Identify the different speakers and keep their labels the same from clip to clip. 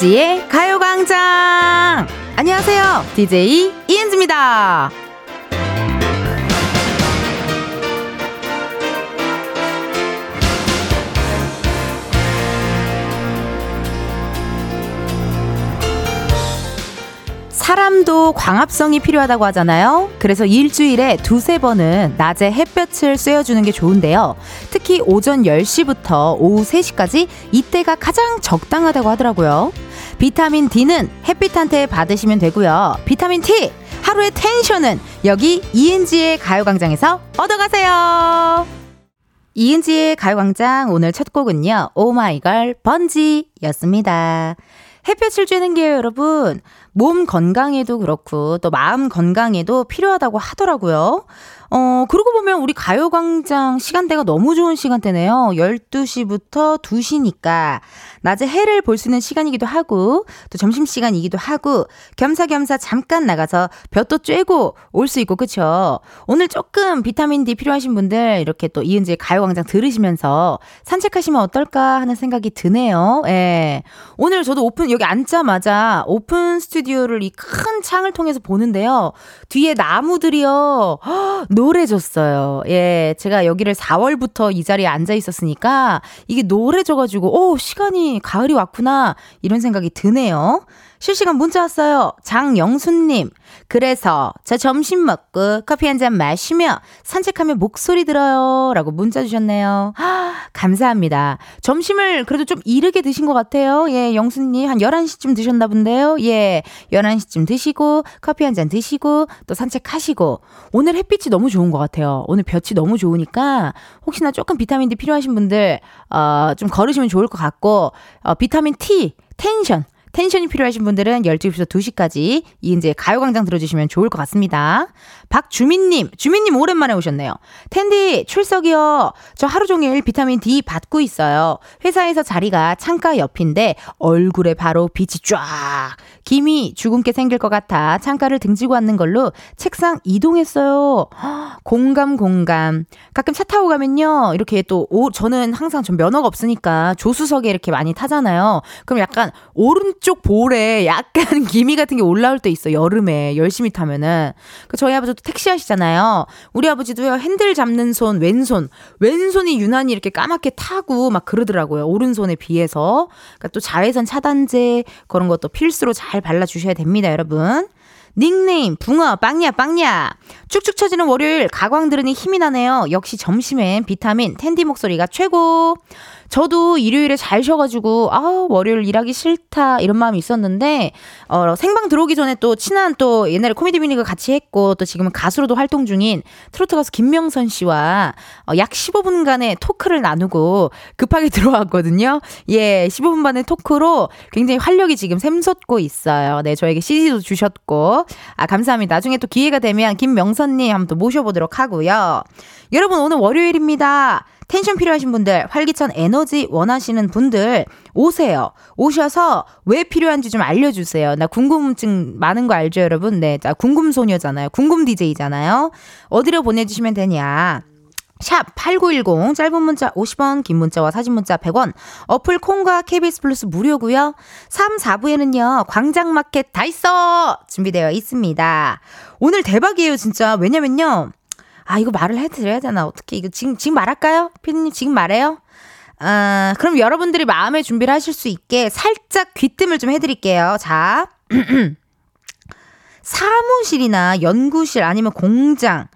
Speaker 1: 이은지의 가요광장! 안녕하세요. DJ 이은지입니다. 사람도 광합성이 필요하다고 하잖아요. 그래서 일주일에 두세 번은 낮에 햇볕을 쐬어주는 게 좋은데요. 특히 오전 10시부터 오후 3시까지 이때가 가장 적당하다고 하더라고요. 비타민 D는 햇빛한테 받으시면 되고요. 비타민 T! 하루의 텐션은 여기 이은지의 가요광장에서 얻어가세요. 이은지의 가요광장 오늘 첫 곡은요. 오마이걸 번지였습니다. 햇볕을 쬐는 게 여러분 몸 건강에도 그렇고 또 마음 건강에도 필요하다고 하더라고요. 어, 그러고 보면 우리 가요광장 시간대가 너무 좋은 시간대네요. 12시부터 2시니까 낮에 해를 볼 수 있는 시간이기도 하고 또 점심시간이기도 하고 겸사겸사 잠깐 나가서 볕도 쬐고 올 수 있고 그쵸? 오늘 조금 비타민 D 필요하신 분들 이렇게 또 이은지의 가요광장 들으시면서 산책하시면 어떨까 하는 생각이 드네요. 예. 오늘 저도 오픈 여기 앉자마자 오픈 스튜디오를 이 큰 창을 통해서 보는데요. 뒤에 나무들이요. 허, 노래졌어요. 예, 제가 여기를 4월부터 이 자리에 앉아 있었으니까 이게 노래져가지고, 오, 시간이 가을이 왔구나. 이런 생각이 드네요. 실시간 문자 왔어요. 장영순님. 그래서 저 점심 먹고 커피 한 잔 마시며 산책하며 목소리 들어요. 라고 문자 주셨네요. 아, 감사합니다. 점심을 그래도 좀 이르게 드신 것 같아요. 예, 영순님. 한 11시쯤 드셨나 본데요. 예, 11시쯤 드시고 커피 한 잔 드시고 또 산책하시고 오늘 햇빛이 너무 좋은 것 같아요. 오늘 볕이 너무 좋으니까 혹시나 조금 비타민 D 필요하신 분들, 어, 좀 걸으시면 좋을 것 같고, 어, 비타민 T, 텐션. 텐션이 필요하신 분들은 12시부터 2시까지 이은재 가요광장 들어주시면 좋을 것 같습니다. 박주민님, 주민님 오랜만에 오셨네요. 텐디, 출석이요. 저 하루 종일 비타민 D 받고 있어요. 회사에서 자리가 창가 옆인데 얼굴에 바로 빛이 쫙. 김이 죽음께 생길 것 같아 창가를 등지고 앉는 걸로 책상 이동했어요. 공감, 공감. 가끔 차 타고 가면요. 이렇게 또, 오, 저는 항상 좀 면허가 없으니까 조수석에 이렇게 많이 타잖아요. 그럼 약간 오른쪽 볼에 약간 기미 같은 게 올라올 때 있어. 여름에 열심히 타면은. 그 저희 아버지도 택시 하시잖아요. 우리 아버지도요. 핸들 잡는 손, 왼손. 왼손이 유난히 이렇게 까맣게 타고 막 그러더라고요. 오른손에 비해서. 그러니까 또 자외선 차단제 그런 것도 필수로 잘잘 발라주셔야 됩니다, 여러분. 닉네임 붕어 빵야 빵야 축축 처지는 월요일 가광 들으니 힘이 나네요. 역시 점심엔 비타민 텐디 목소리가 최고. 저도 일요일에 잘 쉬어가지고 아 월요일 일하기 싫다 이런 마음이 있었는데 어 생방 들어오기 전에 또 친한 또 옛날에 코미디 미니가 같이 했고 또 지금은 가수로도 활동 중인 트로트 가수 김명선 씨와 어, 약 15분간의 토크를 나누고 급하게 들어왔거든요. 예, 15분 만의 토크로 굉장히 활력이 지금 샘솟고 있어요. 네, 저에게 CD도 주셨고 아 감사합니다. 나중에 또 기회가 되면 김명선님 한번 또 모셔보도록 하고요. 여러분 오늘 월요일입니다. 텐션 필요하신 분들, 활기찬 에너지 원하시는 분들 오세요. 오셔서 왜 필요한지 좀 알려주세요. 나 궁금증 많은 거 알죠, 여러분? 네, 나 궁금 소녀잖아요. 궁금 DJ잖아요. 어디로 보내주시면 되냐? 샵 8910 짧은 문자 50원 긴 문자와 사진 문자 100원 어플 콩과 KBS 플러스 무료고요 3, 4부에는요 광장마켓 다 있어 준비되어 있습니다 오늘 대박이에요 진짜 왜냐면요 아, 이거 말을 해드려야 되나? 어떻게, 이거 지금, 지금 말할까요? 피디님, 지금 말해요? 아, 그럼 여러분들이 마음의 준비를 하실 수 있게 살짝 귀뜸을 좀 해드릴게요. 자. 사무실이나 연구실 아니면 공장,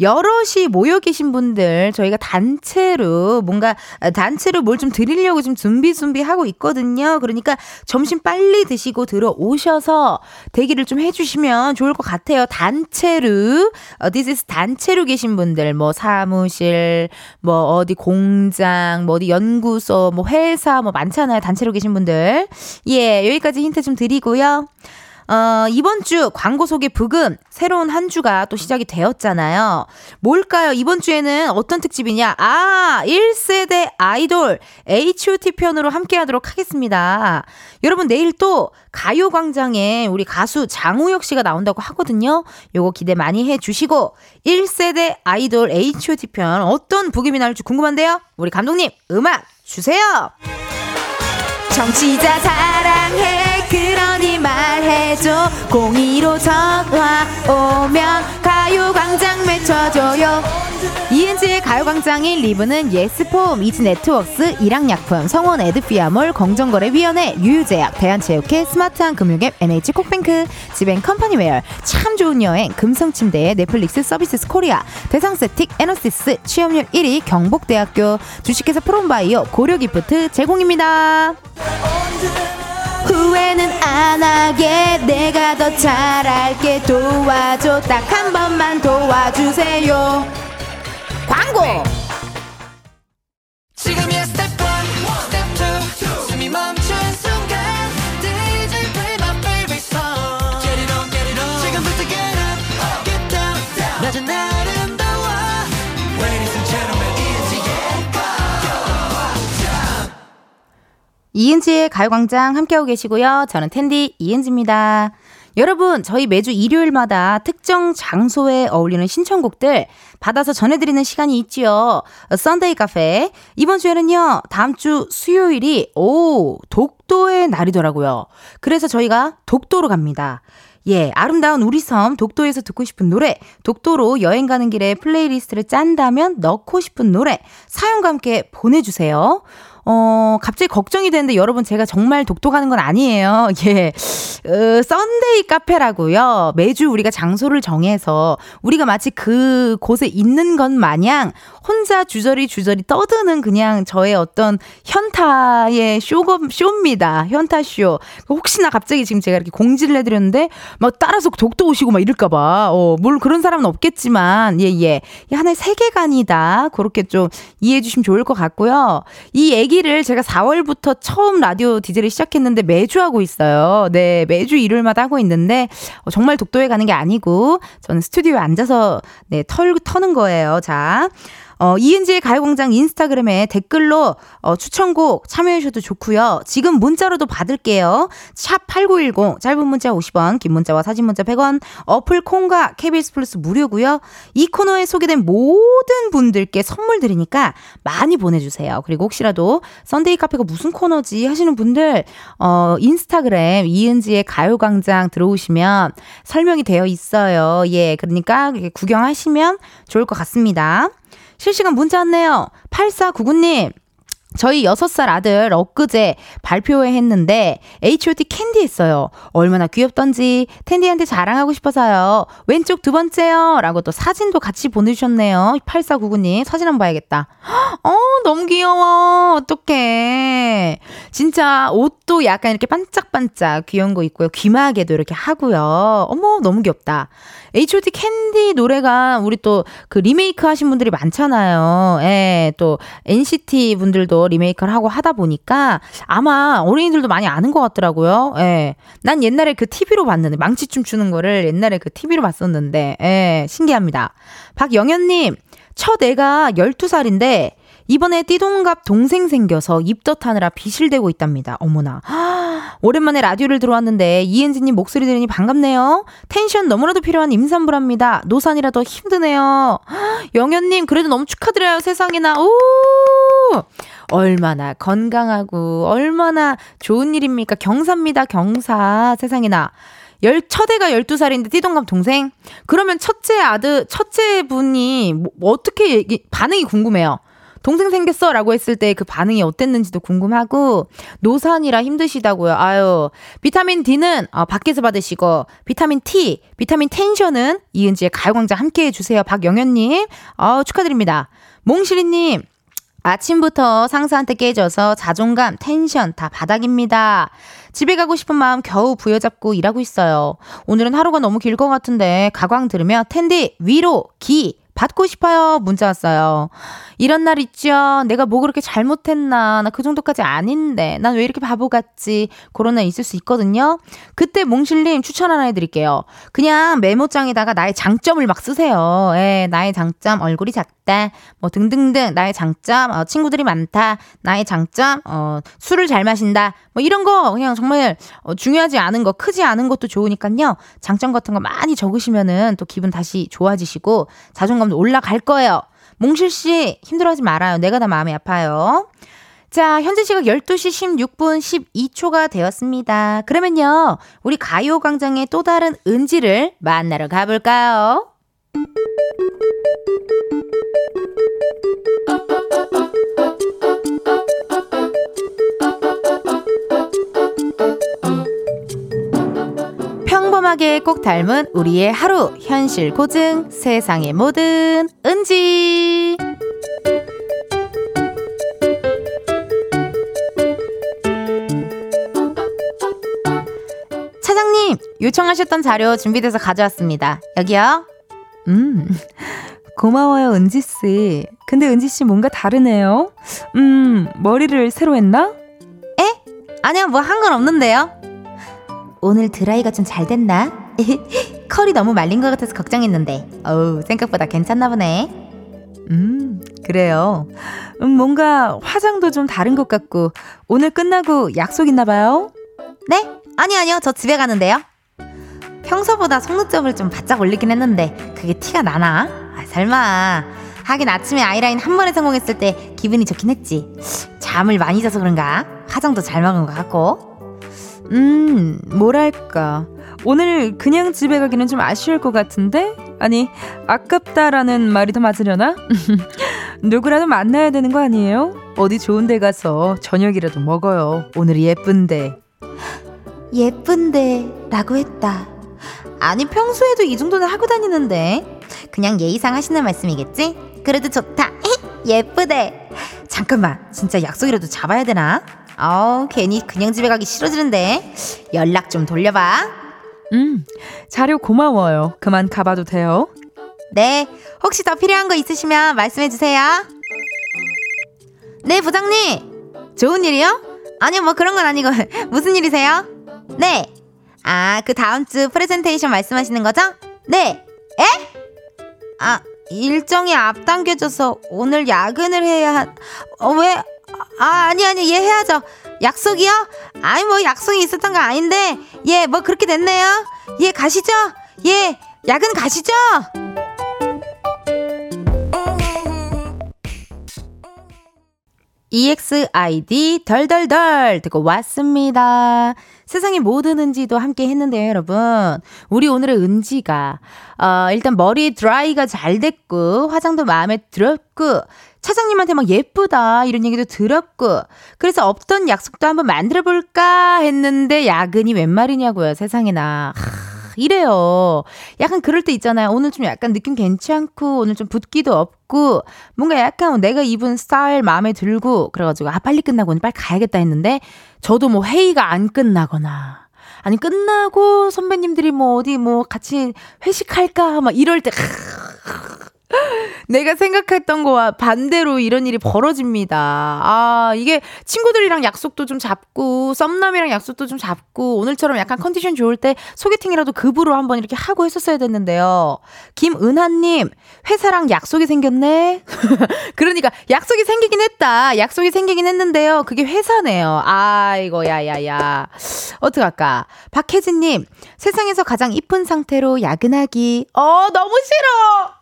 Speaker 1: 여럿이 모여 계신 분들 저희가 단체로 뭔가 단체로 뭘 좀 드리려고 지금 준비 준비하고 있거든요. 그러니까 점심 빨리 드시고 들어오셔서 대기를 좀 해주시면 좋을 것 같아요. 단체로 어, this is 단체로 계신 분들 뭐 사무실 뭐 어디 공장 뭐 어디 연구소 뭐 회사 뭐 많잖아요. 단체로 계신 분들 예 여기까지 힌트 좀 드리고요. 어, 이번 주 광고 소개 부금 새로운 한 주가 또 시작이 되었잖아요. 뭘까요? 이번 주에는 어떤 특집이냐? 아, 1세대 아이돌 H.O.T 편으로 함께 하도록 하겠습니다. 여러분 내일 또 가요 광장에 우리 가수 장우혁 씨가 나온다고 하거든요. 요거 기대 많이 해 주시고 1세대 아이돌 H.O.T 편 어떤 부금이 나올지 궁금한데요. 우리 감독님 음악 주세요. 정치자 사랑해 말 해줘 02로 전화 오면 가요광장 맺혀줘요 이은지의 가요광장 일, 이부는 예스폼, 이즈네트웍스, 일양약품, 성원 에드피아몰, 공정거래위원회, 유유제약, 대한체육회, 스마트한 금융앱, NH콕뱅크, 지벤 컴퍼니웨어, 참 좋은 여행, 금성침대, 넷플릭스 서비스 코리아, 대상세틱, 에너시스, 취업률 1위, 경북대학교, 주식회사 프롬바이오, 고려기프트 제공입니다. 후회는 안 하게. 내가 더 잘할게. 도와줘. 딱 한 번만 도와주세요. 광고 이은지의 가요광장 함께하고 계시고요 저는 텐디 이은지입니다 여러분, 저희 매주 일요일마다 특정 장소에 어울리는 신청곡들 받아서 전해드리는 시간이 있지요. 썬데이 카페. 이번 주에는요, 다음 주 수요일이, 오, 독도의 날이더라고요. 그래서 저희가 독도로 갑니다. 예, 아름다운 우리 섬 독도에서 듣고 싶은 노래, 독도로 여행 가는 길에 플레이리스트를 짠다면 넣고 싶은 노래, 사연과 함께 보내주세요. 어, 갑자기 걱정이 되는데 여러분 제가 정말 독도 가는 건 아니에요. 예. 어, 썬데이 카페라고요. 매주 우리가 장소를 정해서 우리가 마치 그 곳에 있는 것 마냥 혼자 주저리 주저리 떠드는 그냥 저의 어떤 현타의 쇼가, 쇼입니다. 현타 쇼. 혹시나 갑자기 지금 제가 이렇게 공지를 해드렸는데 막 따라서 독도 오시고 막 이럴까봐. 어, 뭘 그런 사람은 없겠지만, 예, 예. 하나의 세계관이다. 그렇게 좀 이해해 주시면 좋을 것 같고요. 이 얘기 를 제가 4월부터 처음 라디오 디제를 시작했는데 매주 하고 있어요. 네, 매주 일요일마다 하고 있는데 어, 정말 독도에 가는 게 아니고 저는 스튜디오에 앉아서 네, 털, 터는 거예요. 자. 어, 이은지의 가요광장 인스타그램에 댓글로 어, 추천곡 참여해주셔도 좋고요. 지금 문자로도 받을게요. 샵 8910 짧은 문자 50원 긴 문자와 사진 문자 100원 어플 콩과 KBS 플러스 무료고요. 이 코너에 소개된 모든 분들께 선물 드리니까 많이 보내주세요. 그리고 혹시라도 썬데이 카페가 무슨 코너지 하시는 분들 어, 인스타그램 이은지의 가요광장 들어오시면 설명이 되어 있어요. 예, 그러니까 구경하시면 좋을 것 같습니다. 실시간 문자 왔네요. 8499님. 저희 6살 아들 엊그제 발표회 했는데 H.O.T 캔디 했어요. 얼마나 귀엽던지 텐디한테 자랑하고 싶어서요. 왼쪽 두 번째요. 라고 또 사진도 같이 보내주셨네요. 8499님 사진 한번 봐야겠다. 어 너무 귀여워. 어떡해. 진짜 옷도 약간 이렇게 반짝반짝 귀여운 거 있고요. 귀마개도 이렇게 하고요. 어머 너무 귀엽다. H.O.T 캔디 노래가 우리 또 그 리메이크 하신 분들이 많잖아요. 예, 또 NCT 분들도 리메이크를 하고 하다 보니까 아마 어린이들도 많이 아는 것 같더라고요. 예. 난 옛날에 그 TV로 봤는데, 망치춤 추는 거를 옛날에 그 TV로 봤었는데, 예, 신기합니다. 박영현님, 첫 애가 12살인데, 이번에 띠동갑 동생 생겨서 입덧하느라 비실대고 있답니다. 어머나. 오랜만에 라디오를 들어왔는데 이은지님 목소리 들으니 반갑네요. 텐션 너무나도 필요한 임산부랍니다. 노산이라 더 힘드네요. 영현님 그래도 너무 축하드려요. 세상에나. 오! 얼마나 건강하고 얼마나 좋은 일입니까? 경사입니다. 경사. 세상에나. 열, 첫애가 12살인데 띠동갑 동생? 그러면 첫째 아들, 첫째 분이 뭐, 어떻게 얘기, 반응이 궁금해요. 동생 생겼어 라고 했을 때 그 반응이 어땠는지도 궁금하고 노산이라 힘드시다고요. 아유 비타민 D는 어, 밖에서 받으시고 비타민 T, 비타민 텐션은 이은지의 가요광장 함께 해주세요. 박영현님 어, 축하드립니다. 몽실이님 아침부터 상사한테 깨져서 자존감, 텐션 다 바닥입니다. 집에 가고 싶은 마음 겨우 부여잡고 일하고 있어요. 오늘은 하루가 너무 길 것 같은데 가광 들으며 텐디 위로 기 받고 싶어요. 문자 왔어요. 이런 날 있죠. 내가 뭐 그렇게 잘못했나. 나 그 정도까지 아닌데. 난 왜 이렇게 바보 같지. 그런 날 있을 수 있거든요. 그때 몽실님 추천 하나 해드릴게요. 그냥 메모장에다가 나의 장점을 막 쓰세요. 예, 나의 장점, 얼굴이 작다. 뭐 등등등. 나의 장점, 어, 친구들이 많다. 나의 장점, 어, 술을 잘 마신다. 뭐 이런 거 그냥 정말 어, 중요하지 않은 거, 크지 않은 것도 좋으니까요. 장점 같은 거 많이 적으시면은 또 기분 다시 좋아지시고 자존감 도 올라갈 거예요. 몽실 씨 힘들어하지 말아요. 내가 다 마음이 아파요. 자, 현재 시각 12시 16분 12초가 되었습니다. 그러면요, 우리 가요광장의 또 다른 은지를 만나러 가볼까요? 평범하게 꼭 닮은 우리의 하루. 현실 고증 세상의 모든 은지. 차장님 요청하셨던 자료 준비돼서 가져왔습니다. 여기요. 음 고마워요 은지씨. 근데 은지씨 뭔가 다르네요. 음 머리를 새로 했나? 에? 아니요 뭐 한 건 없는데요 오늘 드라이가 좀 잘 됐나? 컬이 너무 말린 것 같아서 걱정했는데. 어우 생각보다 괜찮나 보네. 음 그래요. 음 뭔가 화장도 좀 다른 것 같고 오늘 끝나고 약속 있나 봐요? 네? 아니 아니요. 저 집에 가는데요. 평소보다 속눈썹을 좀 바짝 올리긴 했는데 그게 티가 나나? 아, 설마. 하긴 아침에 아이라인 한 번에 성공했을 때 기분이 좋긴 했지. 잠을 많이 자서 그런가? 화장도 잘 먹은 것 같고 음, 뭐랄까. 오늘 그냥 집에 가기는 좀 아쉬울 것 같은데? 아니, 아깝다라는 말이 더 맞으려나? 누구라도 만나야 되는 거 아니에요? 어디 좋은 데 가서 저녁이라도 먹어요. 오늘이 예쁜데. 예쁜데, 라고 했다. 아니, 평소에도 이 정도는 하고 다니는데. 그냥 예의상 하시는 말씀이겠지? 그래도 좋다. 예쁘대. 잠깐만, 진짜 약속이라도 잡아야 되나? 어, 괜히 그냥 집에 가기 싫어지는데. 연락 좀 돌려봐. 음, 자료 고마워요. 그만 가봐도 돼요? 네, 혹시 더 필요한 거 있으시면 말씀해 주세요. 네, 부장님. 좋은 일이요? 아니요, 뭐 그런 건 아니고 무슨 일이세요? 네. 아, 그 다음 주 프레젠테이션 말씀하시는 거죠? 네. 에? 아, 일정이 앞당겨져서 오늘 야근을 해야 한... 어, 왜? 아, 아니, 아니, 얘 해야죠. 약속이요? 아니, 뭐, 약속이 있었던 거 아닌데, 예, 뭐, 그렇게 됐네요. 예, 가시죠. 예, 야근 가시죠. EXID 덜덜덜 듣고 왔습니다. 세상의 모든 은지도 함께 했는데요, 여러분. 우리 오늘의 은지가, 어, 일단 머리 드라이가 잘 됐고, 화장도 마음에 들었고, 차장님한테 막 예쁘다 이런 얘기도 들었고 그래서 없던 약속도 한번 만들어 볼까 했는데 야근이 웬 말이냐고요 세상에나. 하, 이래요. 약간 그럴 때 있잖아요. 오늘 좀 약간 느낌 괜찮고 오늘 좀 붓기도 없고 뭔가 약간 내가 입은 스타일 마음에 들고 그래가지고 아 빨리 끝나고 오늘 빨리 가야겠다 했는데 저도 뭐 회의가 안 끝나거나 아니 끝나고 선배님들이 뭐 어디 뭐 같이 회식할까? 막 이럴 때 내가 생각했던 거와 반대로 이런 일이 벌어집니다. 아, 이게 친구들이랑 약속도 좀 잡고, 썸남이랑 약속도 좀 잡고, 오늘처럼 약간 컨디션 좋을 때 소개팅이라도 급으로 한번 이렇게 하고 했었어야 됐는데요. 김은하님, 회사랑 약속이 생겼네? 그러니까, 약속이 생기긴 했다. 약속이 생기긴 했는데요. 그게 회사네요. 아이고, 야야 야. 어떡할까? 박혜진님, 세상에서 가장 이쁜 상태로 야근하기. 어, 너무 싫어!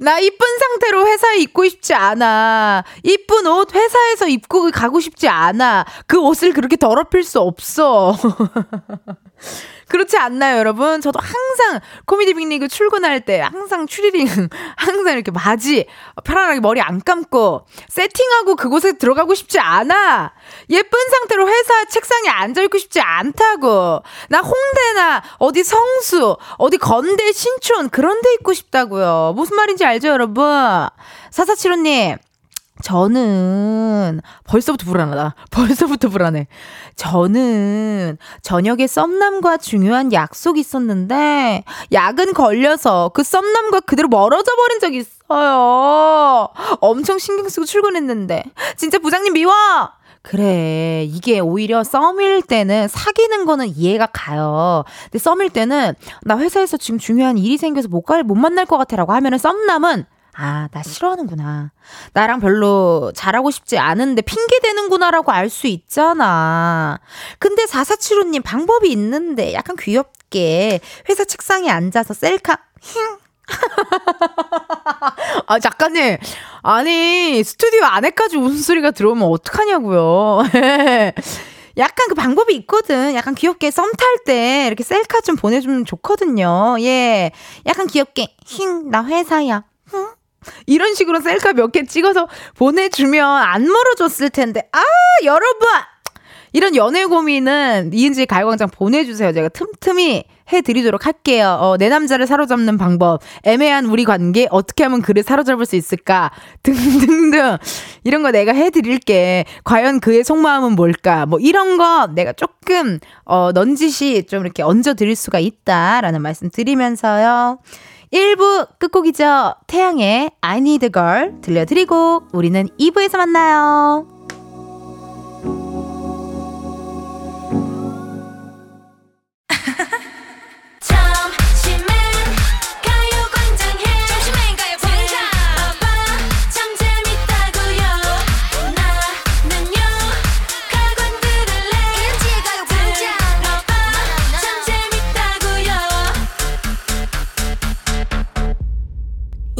Speaker 1: 나 이쁜 상태로 회사에 입고 싶지 않아. 이쁜 옷 회사에서 입고 가고 싶지 않아. 그 옷을 그렇게 더럽힐 수 없어. 그렇지 않나요, 여러분? 저도 항상 코미디 빅리그 출근할 때 항상 추리링, 항상 이렇게 바지 편안하게 머리 안 감고 세팅하고 그곳에 들어가고 싶지 않아. 예쁜 상태로 회사 책상에 앉아 있고 싶지 않다고. 나 홍대나 어디 성수, 어디 건대 신촌 그런 데 있고 싶다고요. 무슨 말인지 알죠, 여러분? 사사칠호님. 저는 벌써부터 불안하다. 벌써부터 불안해. 저는 저녁에 썸남과 중요한 약속이 있었는데 야근 걸려서 그 썸남과 그대로 멀어져 버린 적이 있어요. 엄청 신경 쓰고 출근했는데 진짜 부장님 미워. 그래. 이게 오히려 썸일 때는 사귀는 거는 이해가 가요. 근데 썸일 때는 나 회사에서 지금 중요한 일이 생겨서 못 갈, 못 만날 것 같아라고 하면은 썸남은 아, 나 싫어하는구나. 나랑 별로 잘하고 싶지 않은데 핑계대는구나라고 알 수 있잖아. 근데 4475님 방법이 있는데 약간 귀엽게 회사 책상에 앉아서 셀카, 힝, 아, 작가님. 아니, 스튜디오 안에까지 웃음소리가 들어오면 어떡하냐고요. 약간 그 방법이 있거든. 약간 귀엽게 썸 탈 때 이렇게 셀카 좀 보내주면 좋거든요. 예. 약간 귀엽게, 힝, 나 회사야. 응? 이런 식으로 셀카 몇 개 찍어서 보내주면 안 멀어졌을 텐데. 아, 여러분! 이런 연애 고민은 이은지 가요광장 보내주세요. 제가 틈틈이 해드리도록 할게요. 어, 내 남자를 사로잡는 방법, 애매한 우리 관계, 어떻게 하면 그를 사로잡을 수 있을까, 등등등. 이런 거 내가 해드릴게. 과연 그의 속마음은 뭘까? 뭐 이런 거 내가 조금, 어, 넌지시 좀 이렇게 얹어드릴 수가 있다라는 말씀 드리면서요. 1부 끝곡이죠. 태양의 I Need a Girl 들려드리고 우리는 2부에서 만나요.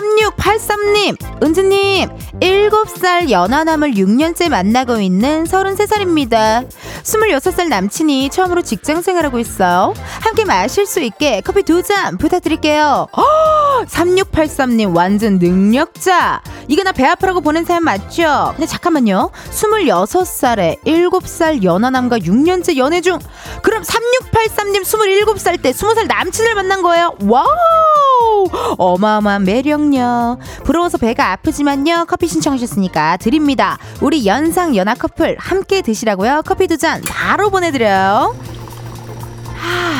Speaker 1: 3683님, 은지님, 7살 연하남을 6년째 만나고 있는 33살입니다. 26살 남친이 처음으로 직장 생활하고 있어요. 함께 마실 수 있게 커피 두 잔 부탁드릴게요. 허, 3683님 완전 능력자. 이거 나배 아프라고 보낸 사연 맞죠? 근데 잠깐만요. 26살에 7살 연하남과 6년째 연애 중. 그럼 3683님 27살 때 20살 남친을 만난 거예요? Wow! 어마어마한 매력 요. 부러워서 배가 아프지만요. 커피 신청하셨으니까 드립니다. 우리 연상 연하 커플 함께 드시라고요. 커피 두 잔 바로 보내드려요. 하...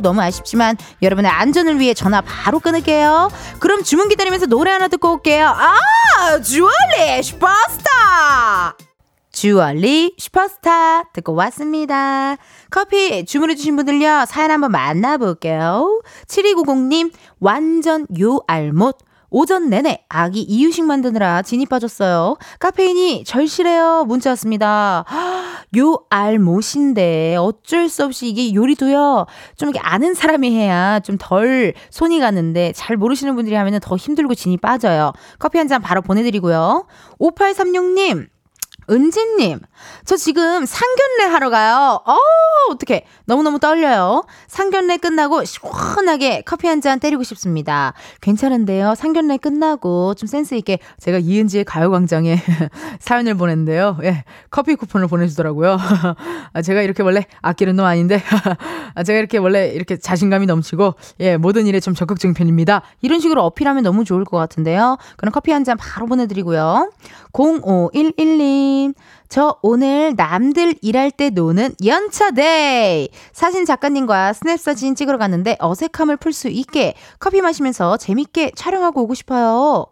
Speaker 1: 너무 아쉽지만 여러분의 안전을 위해 전화 바로 끊을게요. 그럼 주문 기다리면서 노래 하나 듣고 올게요. 아, 주얼리 슈퍼스타! 주얼리 슈퍼스타 듣고 왔습니다. 커피 주문해주신 분들요, 사연 한번 만나볼게요. 7290님, 완전 요 알못. 오전 내내 아기 이유식 만드느라 진이 빠졌어요. 카페인이 절실해요. 문자 왔습니다. 요 알못인데 어쩔 수 없이 이게 요리도요. 좀 이렇게 아는 사람이 해야 좀 덜 손이 가는데 잘 모르시는 분들이 하면 더 힘들고 진이 빠져요. 커피 한 잔 바로 보내드리고요. 5836님. 은지님, 저 지금 상견례 하러 가요. 어, 어떡해. 너무너무 떨려요. 상견례 끝나고 시원하게 커피 한 잔 때리고 싶습니다. 괜찮은데요. 상견례 끝나고 좀 센스있게 제가 이은지의 가요광장에 사연을 보냈는데요. 예, 커피 쿠폰을 보내주더라고요. 아, 제가 이렇게 원래 아끼는 놈 아닌데, 아, 제가 이렇게 원래 이렇게 자신감이 넘치고, 예, 모든 일에 좀 적극적인 편입니다. 이런 식으로 어필하면 너무 좋을 것 같은데요. 그럼 커피 한 잔 바로 보내드리고요. 0511님, 저 오늘 남들 일할 때 노는 연차day! 사진 작가님과 스냅 사진 찍으러 갔는데 어색함을 풀 수 있게 커피 마시면서 재밌게 촬영하고 오고 싶어요.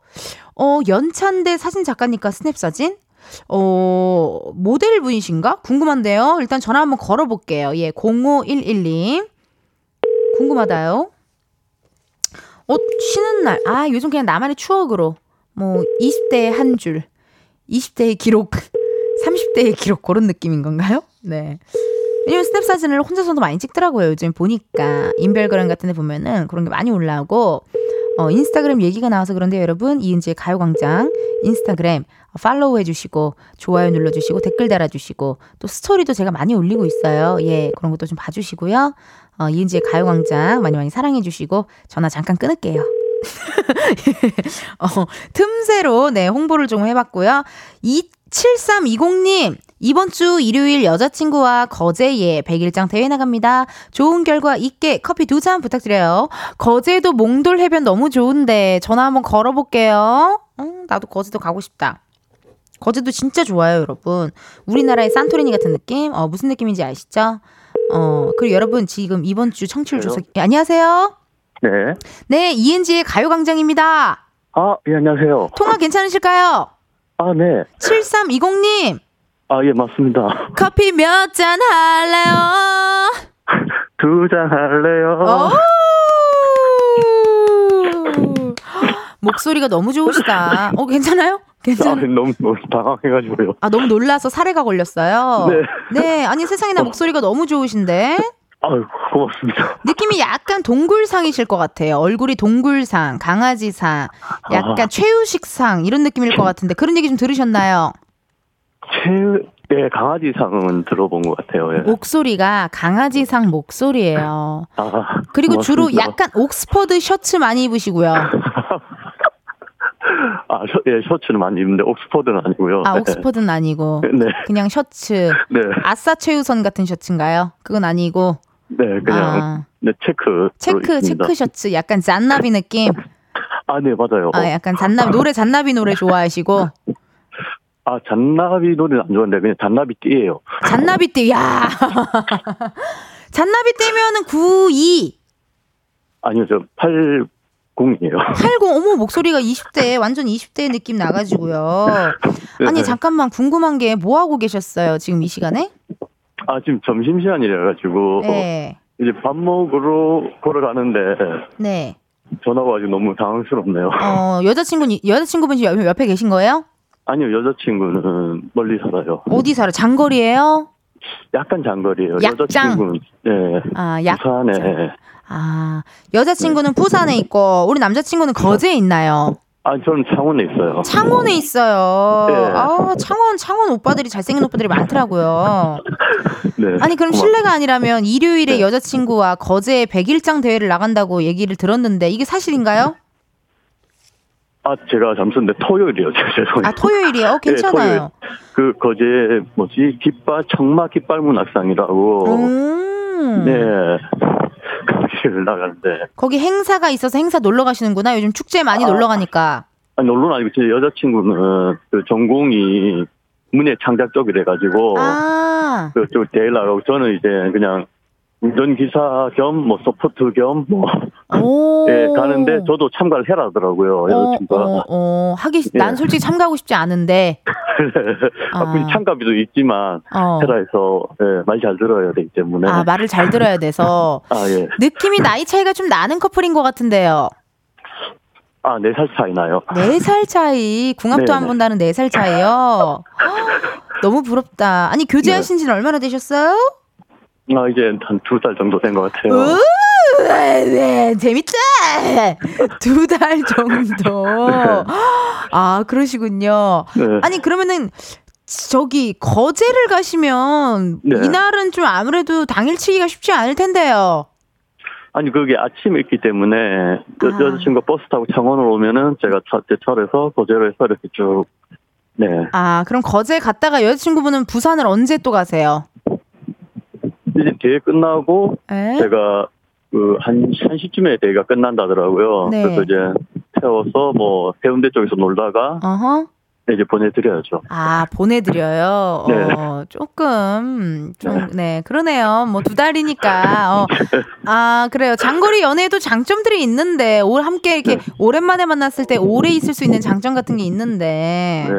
Speaker 1: 어, 연차인데 사진 작가님과 스냅 사진? 어, 모델 분이신가? 궁금한데요. 일단 전화 한번 걸어볼게요. 예, 0511님. 궁금하다요. 어, 쉬는 날. 아, 요즘 그냥 나만의 추억으로. 뭐, 20대의 한 줄. 20대의 기록, 30대의 기록 그런 느낌인 건가요? 네. 왜냐면 스냅 사진을 혼자서도 많이 찍더라고요. 요즘 보니까 인별그램 같은 데 보면은 그런 게 많이 올라오고 어, 인스타그램 얘기가 나와서 그런데 여러분 이은지의 가요광장 인스타그램 팔로우 해주시고 좋아요 눌러주시고 댓글 달아주시고 또 스토리도 제가 많이 올리고 있어요. 예 그런 것도 좀 봐주시고요. 어, 이은지의 가요광장 많이 많이 사랑해주시고 전화 잠깐 끊을게요. 어, 틈새로 네 홍보를 좀 해봤고요. 27320님 이번 주 일요일 여자친구와 거제에 100일장 대회 나갑니다. 좋은 결과 있게 커피 두 잔 부탁드려요. 거제도 몽돌 해변 너무 좋은데 전화 한번 걸어볼게요. 음, 나도 거제도 가고 싶다. 거제도 진짜 좋아요, 여러분. 우리나라의 산토리니 같은 느낌? 어, 무슨 느낌인지 아시죠? 어, 그리고 여러분 지금 이번 주 청취율 조사, 예, 안녕하세요.
Speaker 2: 네.
Speaker 1: 네, 이은지의 가요 광장입니다.
Speaker 2: 아, 예, 안녕하세요.
Speaker 1: 통화 괜찮으실까요?
Speaker 2: 아, 네.
Speaker 1: 7320님.
Speaker 2: 아, 예, 맞습니다.
Speaker 1: 커피 몇 잔 할래요?
Speaker 2: 두 잔 할래요?
Speaker 1: 목소리가 너무 좋으시다. 어, 괜찮아요? 괜찮아요?
Speaker 2: 아, 너무, 너무 당황해가지고요.
Speaker 1: 아, 너무 놀라서 사례가 걸렸어요?
Speaker 2: 네.
Speaker 1: 네, 아니, 세상에나 목소리가 너무 좋으신데?
Speaker 2: 아유, 고맙습니다.
Speaker 1: 느낌이 약간 동굴상이실 것 같아요. 얼굴이 동굴상, 강아지상, 약간
Speaker 2: 아.
Speaker 1: 최우식상, 이런 느낌일 것 같은데, 그런 얘기 좀 들으셨나요?
Speaker 2: 최, 네, 강아지 상은 들어본 것 같아요. 예.
Speaker 1: 목소리가 강아지상 목소리예요.
Speaker 2: 아,
Speaker 1: 그리고 주로
Speaker 2: 고맙습니다.
Speaker 1: 약간 옥스퍼드 셔츠 많이 입으시고요.
Speaker 2: 아, 셔, 예, 셔츠는 많이 입는데, 옥스퍼드는 아니고요.
Speaker 1: 아,
Speaker 2: 네.
Speaker 1: 옥스퍼드는 아니고.
Speaker 2: 네,
Speaker 1: 그냥 셔츠.
Speaker 2: 네,
Speaker 1: 아싸 최우선 같은 셔츠인가요? 그건 아니고.
Speaker 2: 네, 그냥,
Speaker 1: 아,
Speaker 2: 네, 체크.
Speaker 1: 체크,
Speaker 2: 있습니다.
Speaker 1: 체크 셔츠. 약간 잔나비 느낌.
Speaker 2: 아, 네, 맞아요.
Speaker 1: 아, 약간 잔나비, 노래 잔나비 노래 좋아하시고.
Speaker 2: 아, 잔나비 노래는 안 좋아하는데, 그냥 잔나비 띠예요
Speaker 1: 잔나비 띠, 야 잔나비 띠면은 92,
Speaker 2: 아니요, 저 80이에요.
Speaker 1: 80, 어머, 목소리가 20대, 완전 20대 느낌 나가지고요. 아니, 잠깐만, 궁금한 게 뭐 하고 계셨어요, 지금 이 시간에?
Speaker 2: 아, 지금 점심시간이라가지고,
Speaker 1: 네.
Speaker 2: 이제 밥 먹으러 걸어가는데,
Speaker 1: 네.
Speaker 2: 전화가 와가지고 너무 당황스럽네요.
Speaker 1: 어, 여자친구는, 여자친구분 지금 옆에, 옆에 계신 거예요?
Speaker 2: 아니요, 여자친구는 멀리 살아요.
Speaker 1: 어디 살아요? 장거리예요
Speaker 2: 약간 장거리예요.
Speaker 1: 약장?
Speaker 2: 여자친구는, 네.
Speaker 1: 아, 약.
Speaker 2: 부산에.
Speaker 1: 아, 여자친구는 부산에 있고, 우리 남자친구는 거제에 있나요?
Speaker 2: 아, 저는 창원에 있어요.
Speaker 1: 창원에 있어요.
Speaker 2: 네.
Speaker 1: 아, 창원, 창원 오빠들이, 잘생긴 오빠들이 많더라고요.
Speaker 2: 네.
Speaker 1: 아니, 그럼 실례가 아니라면 일요일에
Speaker 2: 네.
Speaker 1: 여자친구와 거제에 100일장 대회를 나간다고 얘기를 들었는데, 이게 사실인가요?
Speaker 2: 아, 제가 잠수인데 토요일이요. 죄송해요.
Speaker 1: 아, 토요일이에요? 어,
Speaker 2: 네,
Speaker 1: 괜찮아요.
Speaker 2: 그, 거제, 뭐지, 깃발, 청마 깃발 문학상이라고.
Speaker 1: 음.
Speaker 2: 네. 거기를 나가는데.
Speaker 1: 거기 행사가 있어서 행사 놀러 가시는구나. 요즘 축제 많이
Speaker 2: 아.
Speaker 1: 놀러 가니까.
Speaker 2: 아니, 놀러는 아니고, 제 여자친구는 그 전공이 문예 창작 쪽이래 가지고.
Speaker 1: 아.
Speaker 2: 그쪽 대회 나가고, 저는 이제 그냥 운전기사 겸, 뭐, 서포트 겸, 뭐,
Speaker 1: 오.
Speaker 2: 예, 가는데 저도 참가를 해라더라고요,
Speaker 1: 어,
Speaker 2: 여자친구가.
Speaker 1: 어, 어, 하기,
Speaker 2: 예.
Speaker 1: 난 솔직히 참가하고 싶지 않은데.
Speaker 2: 아, 참가비도 있지만,
Speaker 1: 어.
Speaker 2: 해라 해서, 예, 말 잘 들어야 되기 때문에.
Speaker 1: 아, 말을 잘 들어야 돼서.
Speaker 2: 아, 예.
Speaker 1: 느낌이 나이 차이가 좀 나는 커플인 것 같은데요.
Speaker 2: 아, 네 살 차이 나요.
Speaker 1: 네 살 차이, 궁합도 안
Speaker 2: 네네.
Speaker 1: 본다는 네 살 차이요. 너무 부럽다. 아니, 교제하신 지는 얼마나 되셨어요?
Speaker 2: 아, 이제 한 두 달 정도 된 것 같아요.
Speaker 1: 우, 네, 재밌다! 두 달 정도. 아, 그러시군요.
Speaker 2: 네.
Speaker 1: 아니, 그러면은, 저기, 거제를 가시면,
Speaker 2: 네.
Speaker 1: 이날은 좀 아무래도 당일치기가 쉽지 않을 텐데요.
Speaker 2: 아니, 그게 아침에 있기 때문에, 여,
Speaker 1: 아.
Speaker 2: 여자친구가 버스 타고 창원으로 오면은 제가 차, 제 차에서 거제로 해서 이렇게 쭉, 네.
Speaker 1: 아, 그럼 거제 갔다가 여자친구분은 부산을 언제 또 가세요?
Speaker 2: 이제 대회 끝나고,
Speaker 1: 에?
Speaker 2: 제가 그, 한, 한 시쯤에 대회가 끝난다더라고요.
Speaker 1: 네.
Speaker 2: 그래서 이제 태워서 뭐, 해운대 쪽에서 놀다가,
Speaker 1: 어허.
Speaker 2: 이제 보내드려야죠.
Speaker 1: 아, 보내드려요.
Speaker 2: 네.
Speaker 1: 어, 조금, 좀, 네, 그러네요. 뭐, 두 달이니까. 어. 아, 그래요. 장거리 연애에도 장점들이 있는데, 올 함께 이렇게
Speaker 2: 네.
Speaker 1: 오랜만에 만났을 때 오래 있을 수 있는 장점 같은 게 있는데,
Speaker 2: 네.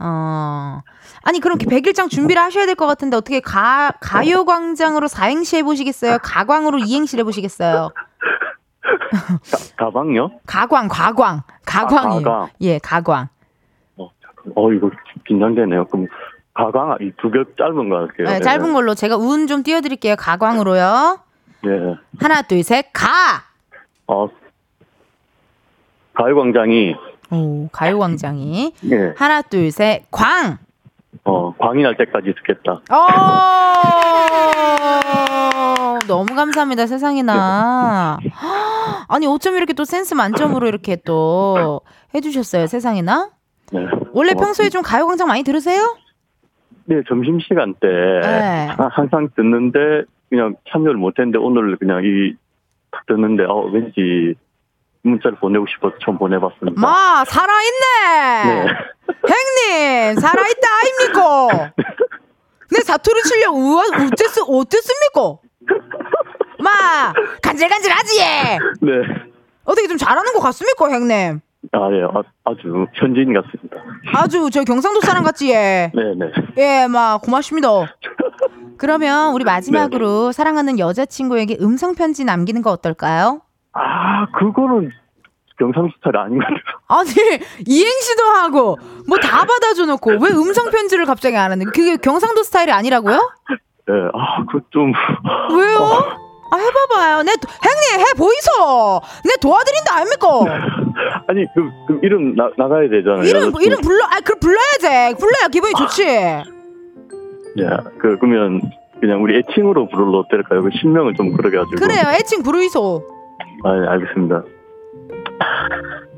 Speaker 1: 어. 아니, 그럼 100일장 준비를 하셔야 될 것 같은데, 어떻게 가, 가요광장으로 사행시 해보시겠어요? 가광으로 이행시 해보시겠어요?
Speaker 2: 가 방요?
Speaker 1: 가광, 가광. 가광이에요.
Speaker 2: 가광.
Speaker 1: 예, 가광.
Speaker 2: 어. 어, 이거 긴장되네요. 그럼, 가강, 이두 개 짧은 거 할게요.
Speaker 1: 네, 짧은 걸로 제가 운 좀 띄워드릴게요. 가광으로요.
Speaker 2: 네.
Speaker 1: 하나, 둘, 셋, 가!
Speaker 2: 어, 가요광장이
Speaker 1: 오, 가요광장이.
Speaker 2: 예,
Speaker 1: 하나, 둘, 셋, 광!
Speaker 2: 어, 광이 날 때까지 듣겠다.
Speaker 1: 어, 너무 감사합니다, 세상에나. 아니, 어쩜 이렇게 또 센스 만점으로 이렇게 또 해주셨어요, 세상에나?
Speaker 2: 네.
Speaker 1: 원래
Speaker 2: 고맙습니다.
Speaker 1: 평소에 좀 가요광장 많이 들으세요?
Speaker 2: 네, 점심시간 때
Speaker 1: 네.
Speaker 2: 하- 항상 듣는데 그냥 참여를 못했는데 오늘 그냥 이딱 듣는데 어, 왠지 문자를 보내고 싶어서 처음 보내봤습니다.
Speaker 1: 마, 살아있네!
Speaker 2: 네.
Speaker 1: 행님, 살아있다, 아닙니까? 내 사투리 실력, 우와, 어땠, 어땠습니까? 마, 간질간질하지, 얘!
Speaker 2: 네.
Speaker 1: 어떻게 좀 잘하는 것 같습니까, 형님?
Speaker 2: 아, 예, 아, 아주 현지인 같습니다.
Speaker 1: 아주 저 경상도 사람 같지, 얘.
Speaker 2: 네, 네.
Speaker 1: 예, 막 고맙습니다. 그러면 우리 마지막으로 사랑하는 여자친구에게 음성 편지 남기는 거 어떨까요?
Speaker 2: 아, 그거는 경상도 스타일 아닌 것 같아요.
Speaker 1: 아니 이행시도 하고 뭐 다 받아줘 놓고 왜 음성 편지를 갑자기 안 하는? 그게 경상도 스타일이 아니라고요?
Speaker 2: 네, 아, 그 좀.
Speaker 1: 왜요? 아 해봐봐요. 내 도- 형님 해 보이소. 내 도와드린다 아닙니까?
Speaker 2: 아니, 그, 그 이름 나, 나가야 되잖아요.
Speaker 1: 이름
Speaker 2: 여자친구.
Speaker 1: 이름 불러. 아 그럼 불러야지. 불러야 기분이 좋지.
Speaker 2: 예, 그, 그러면 그냥 우리 애칭으로 불러도 될까요? 그 신명을 좀 그러게 가지고.
Speaker 1: 그래요. 애칭 부르이소.
Speaker 2: 아, 예, 알겠습니다.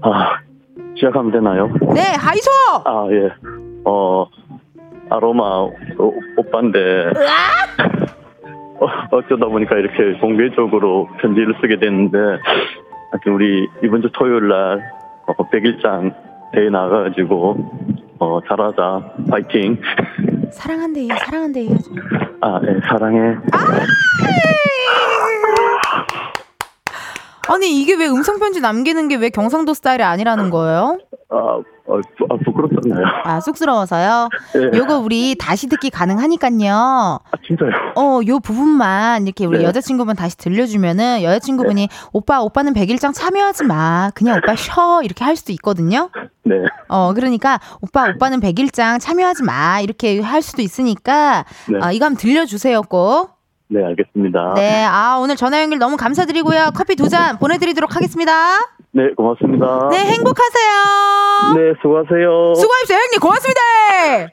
Speaker 2: 아, 시작하면 되나요?
Speaker 1: 네 하이소.
Speaker 2: 아, 예. 어, 아로마 오, 오빠인데, 어, 어쩌다 보니까 이렇게 공개적으로 편지를 쓰게 됐는데, 하여튼 우리 이번 주 토요일 날, 어, 100일장 대회 나가가지고, 어, 잘하자. 파이팅.
Speaker 1: 사랑한대요. 사랑한대요.
Speaker 2: 아, 예, 사랑해.
Speaker 1: 아 니 이게 왜 음성 편지 남기는 게 왜 경상도 스타일이 아니라는 거예요?
Speaker 2: 아, 어, 부, 아 부끄럽잖아요.
Speaker 1: 아 쑥스러워서요.
Speaker 2: 예.
Speaker 1: 요거 우리 다시 듣기 가능하니까요.
Speaker 2: 아, 진짜요?
Speaker 1: 어, 요 부분만 이렇게 우리
Speaker 2: 네.
Speaker 1: 여자친구분 다시 들려주면은 여자친구분이 오빠, 오빠는 백일장 참여하지 마. 그냥 오빠 쉬어. 이렇게 할 수도 있거든요.
Speaker 2: 네.
Speaker 1: 어, 그러니까 오빠, 오빠는 백일장 참여하지 마. 이렇게 할 수도 있으니까
Speaker 2: 네.
Speaker 1: 어, 이거 한번 들려주세요, 꼭.
Speaker 2: 네, 알겠습니다.
Speaker 1: 네, 아, 오늘 전화 연결 너무 감사드리고요. 커피 두 잔 보내드리도록 하겠습니다.
Speaker 2: 네, 고맙습니다.
Speaker 1: 네, 행복하세요.
Speaker 2: 네, 수고하세요.
Speaker 1: 수고하십시오, 형님. 고맙습니다.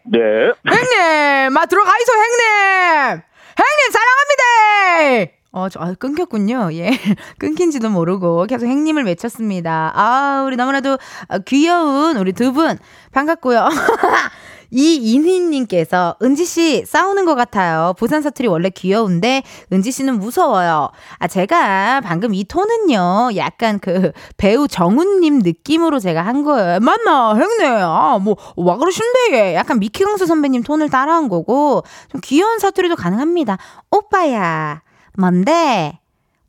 Speaker 2: 네.
Speaker 1: 형님, 마 들어가이소, 형님. 형님, 사랑합니다. 어, 저, 아, 끊겼군요. 예. 끊긴지도 모르고 계속 형님을 외쳤습니다. 아, 우리 너무나도 아, 귀여운 우리 두 분. 반갑고요. 이인희님께서 은지 씨 싸우는 것 같아요. 부산 사투리 원래 귀여운데 은지 씨는 무서워요. 아, 제가 방금 이 톤은요. 약간 그 배우 정훈님 느낌으로 제가 한 거예요. 맞나? 형님. 아, 뭐, 와 그러신데. 약간 미키강수 선배님 톤을 따라한 거고 좀 귀여운 사투리도 가능합니다. 오빠야. 뭔데?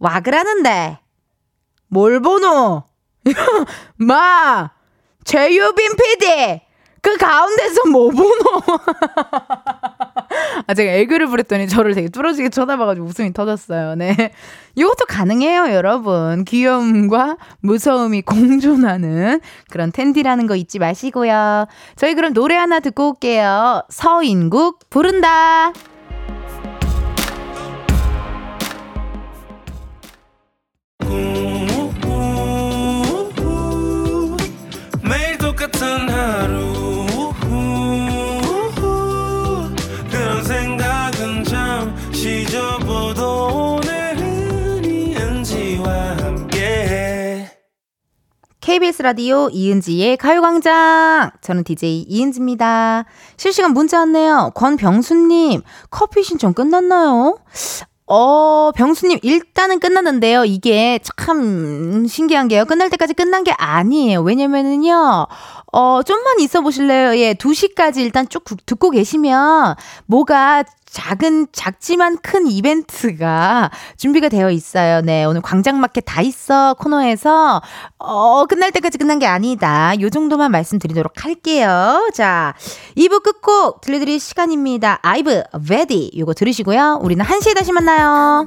Speaker 1: 와 그러는데. 뭘 보노? 마! 최유빈 PD! 그 가운데서 뭐 보노? 아, 제가 애교를 부렸더니 저를 되게 뚫어지게 쳐다봐가지고 웃음이 터졌어요. 네. 이것도 가능해요, 여러분. 귀여움과 무서움이 공존하는 그런 텐디라는 거 잊지 마시고요. 저희 그럼 노래 하나 듣고 올게요. 서인국 부른다. KBS 라디오 이은지의 가요광장. 저는 DJ 이은지입니다. 실시간 문자 왔네요. 권병수님, 커피 신청 끝났나요? 어, 병수님, 일단은 끝났는데요. 이게 참 신기한 게요. 끝날 때까지 끝난 게 아니에요. 왜냐면은요, 어, 좀만 있어 보실래요? 예, 2시까지 일단 쭉 구- 듣고 계시면 뭐가 작은, 작지만 큰 이벤트가 준비가 되어 있어요. 네, 오늘 광장마켓 다 있어 코너에서, 어, 끝날 때까지 끝난 게 아니다. 요 정도만 말씀드리도록 할게요. 자, 2부 끝곡 들려드릴 시간입니다. 아이브, Baddie. 요거 들으시고요. 우리는 1시에 다시 만나요.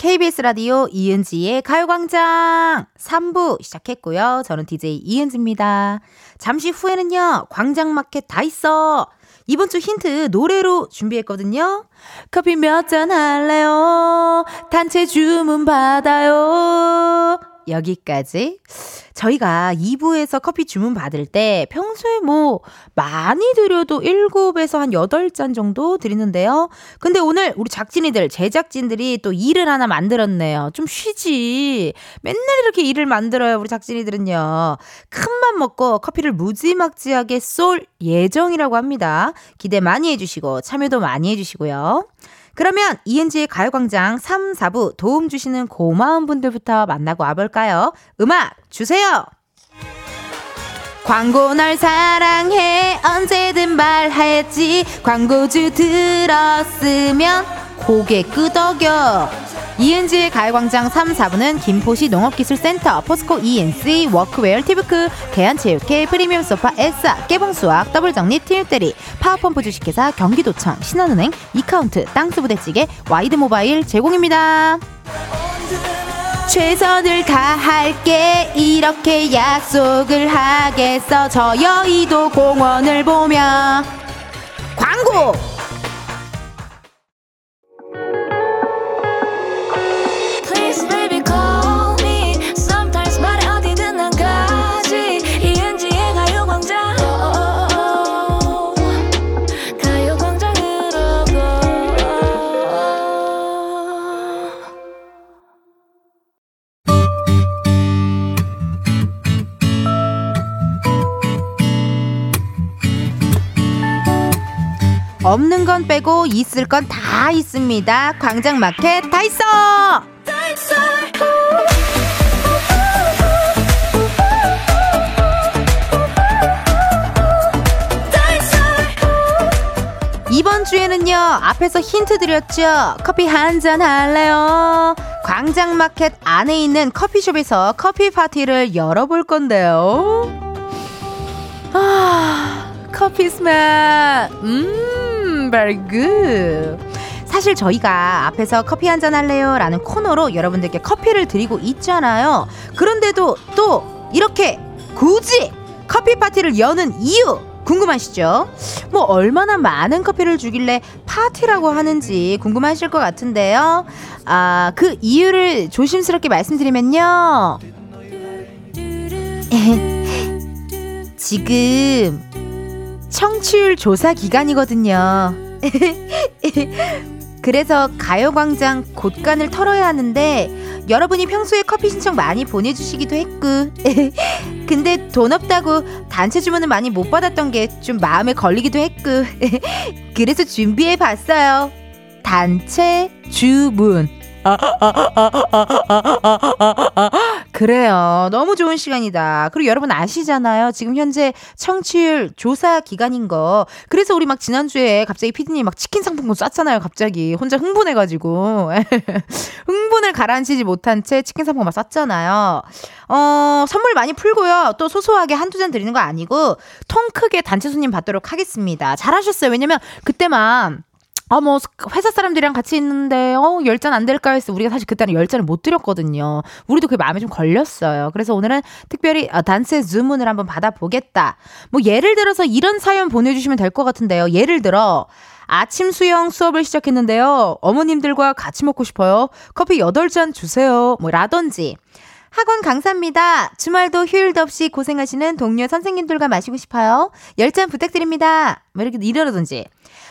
Speaker 1: KBS 라디오 이은지의 가요광장 3부 시작했고요. 저는 DJ 이은지입니다. 잠시 후에는요, 광장마켓 다 있어. 이번 주 힌트 노래로 준비했거든요. 커피 몇 잔 할래요? 단체 주문 받아요. 여기까지. 저희가 2부에서 커피 주문 받을 때 평소에 뭐 많이 드려도 7에서 한 8잔 정도 드리는데요. 근데 오늘 우리 작진이들, 제작진들이 또 일을 하나 만들었네요. 좀 쉬지. 맨날 이렇게 일을 만들어요, 우리 작진이들은요. 큰맘 먹고 커피를 무지막지하게 쏠 예정이라고 합니다. 기대 많이 해주시고 참여도 많이 해주시고요. 그러면 이은지의 가요광장 3, 4부 도움 주시는 고마운 분들부터 만나고 와볼까요? 음악 주세요! 광고 널 사랑해 언제든 말했지 광고주 들었으면 고개 끄덕여. 이은지의 가요광장 3, 4부는 김포시 농업기술센터 포스코 E&C workwear 티브크 대한체육회 프리미엄 소파 에싸 깨봉수학 더블정리 티일대리 파워펌프 주식회사 경기도청 신한은행 이카운트 땅스부대찌개 와이드모바일 제공입니다. 최선을 다할게. 이렇게 약속을 하겠어. 저 여의도 공원을 보며. 광고 없는 건 빼고 있을 건 다 있습니다. 광장마켓 다 있어 이번 주에는요 앞에서 힌트 드렸죠? 커피 한 잔 할래요? 광장마켓 안에 있는 커피숍에서 커피 파티를 열어볼 건데요. 아 커피 스멜. 음 good 사실 저희가 앞에서 커피 한 잔 할래요 라는 코너로 여러분들께 커피를 드리고 있잖아요 그런데도 또 이렇게 굳이 커피 파티를 여는 이유 궁금하시죠? 뭐 얼마나 많은 커피를 주길래 파티라고 하는지 궁금하실 것 같은데요. 아, 그 이유를 조심스럽게 말씀드리면요. 지금 청취율 조사 기간이거든요. 그래서 가요광장 곳간을 털어야 하는데 여러분이 평소에 커피 신청 많이 보내주시기도 했고 근데 돈 없다고 단체 주문을 많이 못 받았던 게 좀 마음에 걸리기도 했고 그래서 준비해 봤어요 단체 주문 그래요. 너무 좋은 시간이다. 그리고 여러분 아시잖아요. 지금 현재 청취율 조사 기간인 거. 그래서 우리 막 지난주에 갑자기 피디님 막 치킨 상품권 쐈잖아요. 갑자기. 혼자 흥분해가지고. 흥분을 가라앉히지 못한 채 치킨 상품권 막 쐈잖아요. 어, 선물 많이 풀고요. 또 소소하게 한두 잔 드리는 거 아니고 통 크게 단체 손님 받도록 하겠습니다. 잘하셨어요. 왜냐면 그때만 아, 뭐, 회사 사람들이랑 같이 있는데, 어, 열잔 안 될까 해서 우리가 사실 그때는 열 잔을 못 드렸거든요. 우리도 그게 마음에 좀 걸렸어요. 그래서 오늘은 특별히 아, 단체 주문을 한번 받아보겠다. 뭐, 예를 들어서 이런 사연 보내주시면 될 것 같은데요. 예를 들어, 아침 수영 수업을 시작했는데요. 어머님들과 같이 먹고 싶어요. 커피 8잔 주세요. 뭐, 라든지. 학원 강사입니다. 주말도 휴일도 없이 고생하시는 동료 선생님들과 마시고 싶어요. 10잔 부탁드립니다. 뭐 이렇게 이러든지.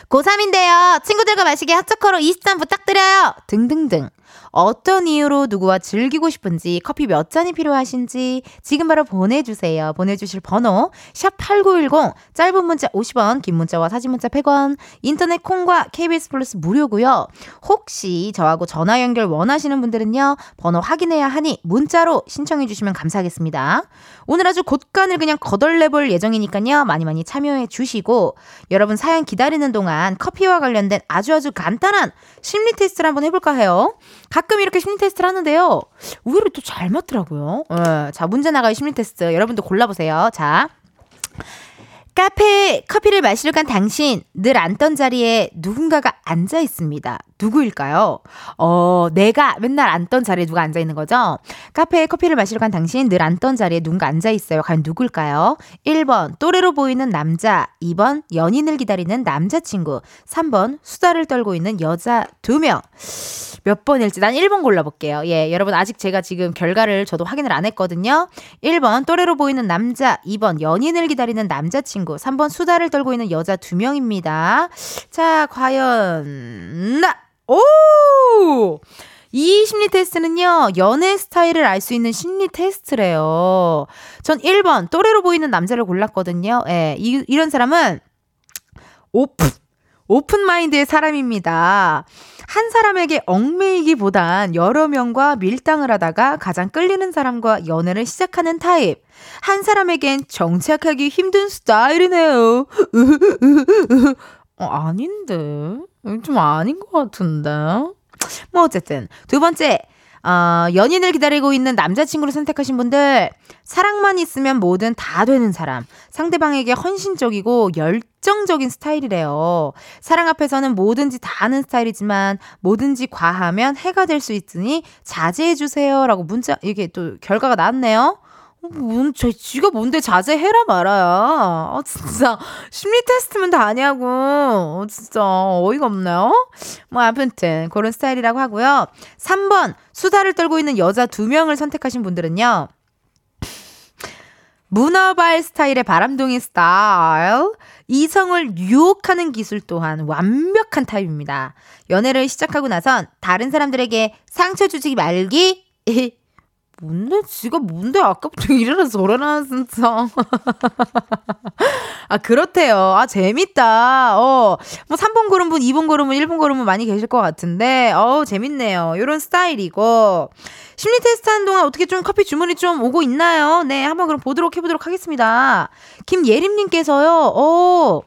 Speaker 1: 고3인데요. 친구들과 마시기 핫초코로 20잔 부탁드려요. 등등등. 어떤 이유로 누구와 즐기고 싶은지 커피 몇 잔이 필요하신지 지금 바로 보내주세요. 보내주실 번호 샵8910 짧은 문자 50원 긴 문자와 사진 문자 100원 인터넷 콩과 KBS 플러스 무료고요. 혹시 저하고 전화 연결 원하시는 분들은요. 번호 확인해야 하니 문자로 신청해 주시면 감사하겠습니다. 오늘 아주 곳간을 그냥 거덜내볼 예정이니까요. 많이 많이 참여해 주시고 여러분 사연 기다리는 동안 커피와 관련된 아주 아주 간단한 심리 테스트를 한번 해볼까 해요. 가끔 이렇게 심리 테스트를 하는데요. 의외로 또 잘 맞더라고요. 예, 자, 문제 나가요 심리 테스트. 여러분도 골라보세요. 자. 카페에 커피를 마시러 간 당신, 늘 앉던 자리에 누군가가 앉아 있습니다. 누구일까요? 어, 내가 맨날 앉던 자리에 누가 앉아 있는 거죠? 카페에 커피를 마시러 간 당신, 늘 앉던 자리에 누군가 앉아 있어요. 과연 누굴까요? 1번, 또래로 보이는 남자. 2번, 연인을 기다리는 남자친구. 3번, 수다를 떨고 있는 여자 2명. 몇 번일지 난 1번 골라볼게요. 예, 여러분 아직 제가 지금 결과를 저도 확인을 안 했거든요. 1번 또래로 보이는 남자, 2번 연인을 기다리는 남자친구, 3번 수다를 떨고 있는 여자 2명입니다. 자, 과연 나 오! 이 심리 테스트는요, 연애 스타일을 알 수 있는 심리 테스트래요. 전 1번, 또래로 보이는 남자를 골랐거든요. 예, 이, 이런 사람은 open, open mind의 사람입니다. 한 사람에게 얽매이기보단 여러 명과 밀당을 하다가 가장 끌리는 사람과 연애를 시작하는 타입. 한 사람에겐 정착하기 힘든 스타일이네요. 어, 아닌데. 좀 아닌 것 같은데. 뭐, 어쨌든. 두 번째. 어, 연인을 기다리고 있는 남자친구를 선택하신 분들, 사랑만 있으면 뭐든 다 되는 사람, 상대방에게 헌신적이고 열정적인 스타일이래요. 사랑 앞에서는 뭐든지 다 하는 스타일이지만, 뭐든지 과하면 해가 될 수 있으니 자제해주세요. 라고 문자, 이게 또 결과가 나왔네요. 뭔, 저, 지가 뭔데 자제해라 말아야. 아, 진짜. 심리 테스트면 다 아니하고. 어, 진짜. 어이가 없나요? 뭐, 아무튼, 그런 스타일이라고 하고요. 3번, 수다를 떨고 있는 여자 두 명을 선택하신 분들은요. 문어발 스타일의 바람둥이 스타일. 이성을 유혹하는 기술 또한 완벽한 타입입니다. 연애를 시작하고 나선 다른 사람들에게 상처 주지 말기. 뭔데? 지가 뭔데? 아까부터 이래라 저래라 진짜. 아 그렇대요. 아 재밌다. 어 뭐 3번 고른 분 2번 고른 분 1번 고른 분 많이 계실 것 같은데. 어 재밌네요. 요런 스타일이고. 심리 테스트 하는 동안 어떻게 좀 커피 주문이 좀 오고 있나요? 네 한번 그럼 보도록 해보도록 하겠습니다. 김예림님께서요. 어.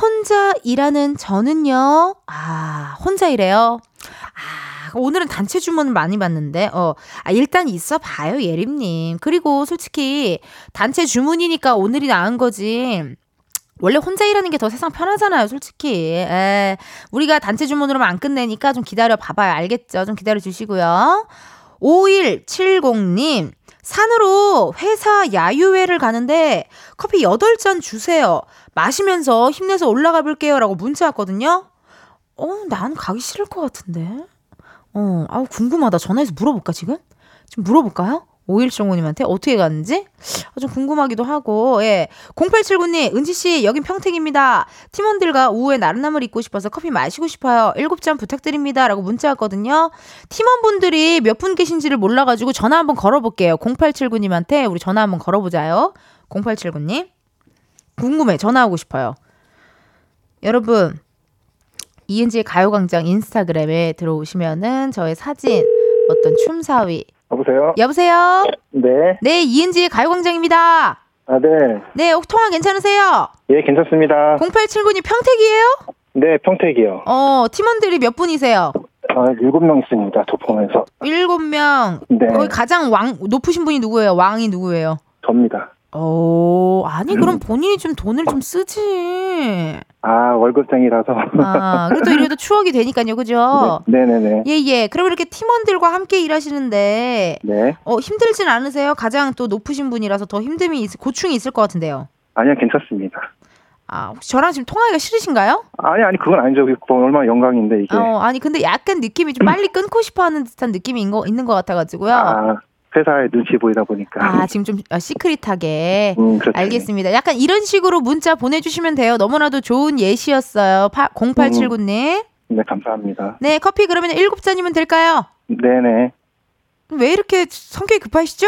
Speaker 1: 혼자 일하는 저는요. 아 혼자 일해요? 아 오늘은 단체 주문을 많이 받는데, 어, 아, 일단 있어 봐요, 예림님. 그리고 솔직히 단체 주문이니까 오늘이 나은 거지. 원래 혼자 일하는 게 더 세상 편하잖아요, 솔직히. 에, 우리가 단체 주문으로만 안 끝내니까 좀 기다려 봐봐요. 알겠죠? 좀 기다려 주시고요. 5170님, 산으로 회사 야유회를 가는데 커피 8잔 주세요. 마시면서 힘내서 올라가 볼게요. 라고 문자 왔거든요. 어, 난 가기 싫을 것 같은데. 어, 아우, 궁금하다. 전화해서 물어볼까, 지금? 좀 물어볼까요? 5175님한테 어떻게 갔는지? 아, 좀 궁금하기도 하고, 예. 0879님, 은지씨, 여긴 평택입니다. 팀원들과 오후에 나른함을 잊고 싶어서 커피 마시고 싶어요. 7잔 부탁드립니다. 라고 문자 왔거든요. 팀원분들이 몇 분 계신지를 몰라가지고 전화 한번 걸어볼게요. 0879님한테 우리 전화 한번 걸어보자요. 0879님. 궁금해. 전화하고 싶어요. 여러분, 이은지의 가요광장 인스타그램에 들어오시면은 저의 사진, 어떤 춤사위.
Speaker 3: 여보세요?
Speaker 1: 여보세요?
Speaker 3: 네.
Speaker 1: 네, 이은지의 가요광장입니다.
Speaker 3: 아, 네.
Speaker 1: 네, 혹 통화 괜찮으세요?
Speaker 3: 예, 괜찮습니다.
Speaker 1: 0879님 평택이에요?
Speaker 3: 네, 평택이요.
Speaker 1: 어, 팀원들이 몇 분이세요?
Speaker 3: 아, 일곱 명 있습니다. 도포면서.
Speaker 1: 일곱 명.
Speaker 3: 네.
Speaker 1: 거기 가장 왕, 높으신 분이 누구예요? 왕이 누구예요?
Speaker 3: 접니다.
Speaker 1: 오, 아니, 그럼 본인이 좀 돈을 좀 쓰지.
Speaker 3: 아, 월급쟁이라서.
Speaker 1: 아, 그래도 이래도 추억이 되니까요, 그죠?
Speaker 3: 네, 네네네.
Speaker 1: 예, 예. 그럼 이렇게 팀원들과 함께 일하시는데,
Speaker 3: 네.
Speaker 1: 어, 힘들진 않으세요? 가장 또 높으신 분이라서 더 힘듦이, 있, 고충이 있을 것 같은데요.
Speaker 3: 아니요, 괜찮습니다.
Speaker 1: 아, 혹시 저랑 지금 통화하기가 싫으신가요?
Speaker 3: 아니, 아니, 그건 아니죠. 그건 얼마나 영광인데, 이게.
Speaker 1: 어, 아니, 근데 약간 느낌이 좀 빨리 끊고 싶어 하는 듯한 느낌이 있는 거, 있는 것 같아가지고요. 아,
Speaker 3: 아, 회사에 눈치 보이다 보니까.
Speaker 1: 지금 좀 아, 시크릿하게.
Speaker 3: 음, 그렇죠.
Speaker 1: 알겠습니다. 약간 이런 식으로 문자 보내주시면 돼요. 너무나도 좋은 예시였어요. 0879님.
Speaker 3: 네, 감사합니다.
Speaker 1: 네, 커피 그러면 7잔이면 될까요?
Speaker 3: 네네.
Speaker 1: 왜 이렇게 성격이 급하시죠?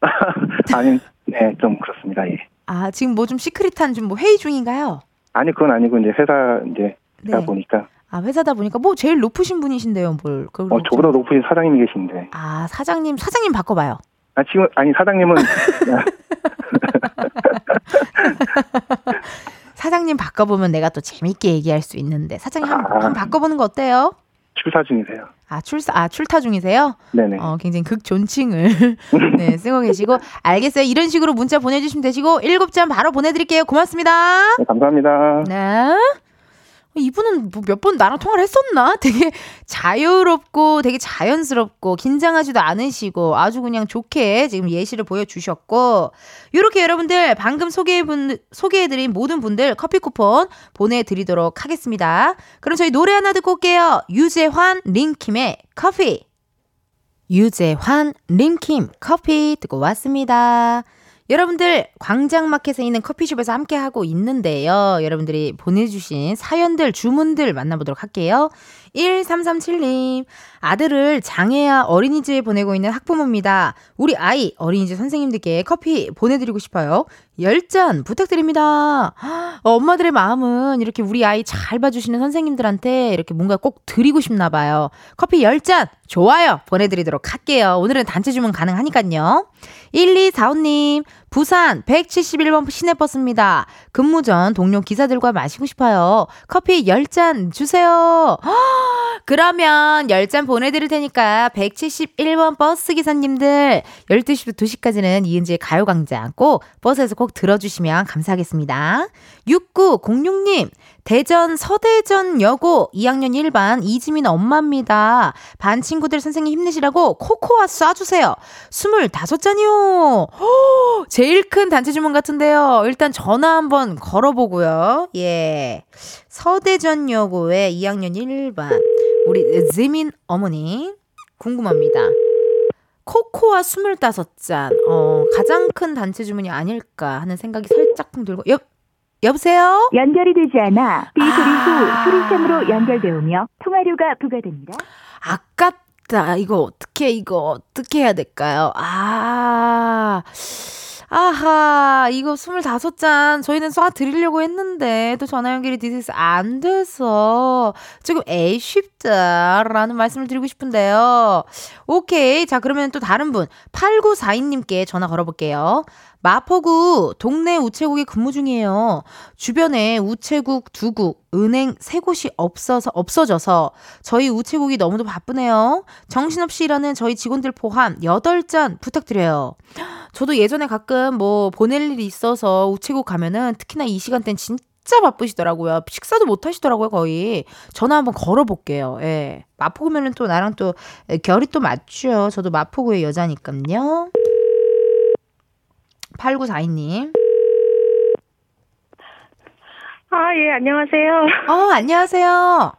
Speaker 3: 아니, 네, 좀 그렇습니다. 예.
Speaker 1: 아, 지금 뭐 좀 시크릿한 좀 뭐 회의 중인가요?
Speaker 3: 아니, 그건 아니고, 이제 회사, 이제, 다
Speaker 1: 네.
Speaker 3: 보니까.
Speaker 1: 아, 회사다 보니까 뭐 제일 높으신 분이신데요, 뭘.
Speaker 3: 어,
Speaker 1: 좀-
Speaker 3: 저보다 높으신 사장님이 계신데.
Speaker 1: 아, 사장님, 사장님 바꿔봐요.
Speaker 3: 아, 지금, 아니, 사장님은.
Speaker 1: 사장님 바꿔보면 내가 또 재밌게 얘기할 수 있는데 사장님 한,
Speaker 3: 아.
Speaker 1: 번 바꿔보는 거 어때요?
Speaker 3: 출사 중이세요.
Speaker 1: 아, 출사, 아, 출타 중이세요?
Speaker 3: 네네.
Speaker 1: 어, 굉장히 극존칭을 네, 쓰고 계시고. 알겠어요. 이런 식으로 문자 보내주시면 되시고, 일곱 잔 바로 보내드릴게요. 고맙습니다.
Speaker 3: 네, 감사합니다.
Speaker 1: 네. 이분은 뭐 몇 번 나랑 통화를 했었나? 되게 자유롭고 되게 자연스럽고 긴장하지도 않으시고 아주 그냥 좋게 지금 예시를 보여주셨고 이렇게 여러분들 방금 소개해분 소개해드린 모든 분들 커피 쿠폰 보내드리도록 하겠습니다. 그럼 저희 노래 하나 듣고 올게요. 유재환 링킴의 커피. 유재환 링킴 커피 듣고 왔습니다. 여러분들 광장마켓에 있는 커피숍에서 함께 하고 있는데요. 여러분들이 보내주신 사연들, 주문들 만나보도록 할게요. 1337님, 아들을 장애아 어린이집에 보내고 있는 학부모입니다. 우리 아이 어린이집 선생님들께 커피 보내드리고 싶어요. 10잔 부탁드립니다. 어, 엄마들의 마음은 이렇게 우리 아이 잘 봐주시는 선생님들한테 이렇게 뭔가 꼭 드리고 싶나 봐요. 커피 10잔 좋아요 보내드리도록 할게요. 오늘은 단체 주문 가능하니까요. 1245님, 부산 171번 시내버스입니다. 근무 전 동료 기사들과 마시고 싶어요. 커피 10잔 주세요. 그러면 10잔 보내드릴 테니까 171번 버스 기사님들 12시부터 2시까지는 이은지의 가요광장 꼭 버스에서 꼭 들어주시면 감사하겠습니다. 6906님, 대전 서대전 여고 2학년 1반 이지민 엄마입니다. 반 친구들 선생님 힘내시라고 코코아 쏴주세요. 25잔이요. 제일 큰 단체 주문 같은데요. 일단 전화 한번 걸어보고요. 예. 서대전 여고의 2학년 1반. 우리 지민 어머니. 궁금합니다. 코코아 25잔. 어, 가장 큰 단체 주문이 아닐까 하는 생각이 살짝 들고. 여, 여보세요?
Speaker 4: 연결이 되지 않아 삐 소리
Speaker 1: 아.
Speaker 4: 후 소리샘으로 연결되오며 통화료가 부과됩니다.
Speaker 1: 아깝다. 이거 어떻게, 이거 어떻게 해야 될까요? 아, 아하, 이거 25잔 저희는 쏴 드리려고 했는데 또 전화 연결이 디스안 돼서 조금 애쉽다라는 말씀을 드리고 싶은데요. 오케이. 자, 그러면 또 다른 분, 8942님께 전화 걸어볼게요. 마포구 동네 우체국에 근무 중이에요. 주변에 우체국, 두국, 은행 세 곳이 없어서 없어져서 저희 우체국이 너무도 바쁘네요. 정신없이 일하는 저희 직원들 포함 8잔 부탁드려요. 저도 예전에 가끔 뭐 보낼 일이 있어서 우체국 가면은 특히나 이 시간대는 진짜 바쁘시더라고요. 식사도 못 하시더라고요, 거의. 전화 한번 걸어볼게요. 예. 마포구면은 또 나랑 또 결이 또 맞죠. 저도 마포구의 여자니까요. 8942님.
Speaker 5: 아, 예, 안녕하세요.
Speaker 1: 어, 안녕하세요.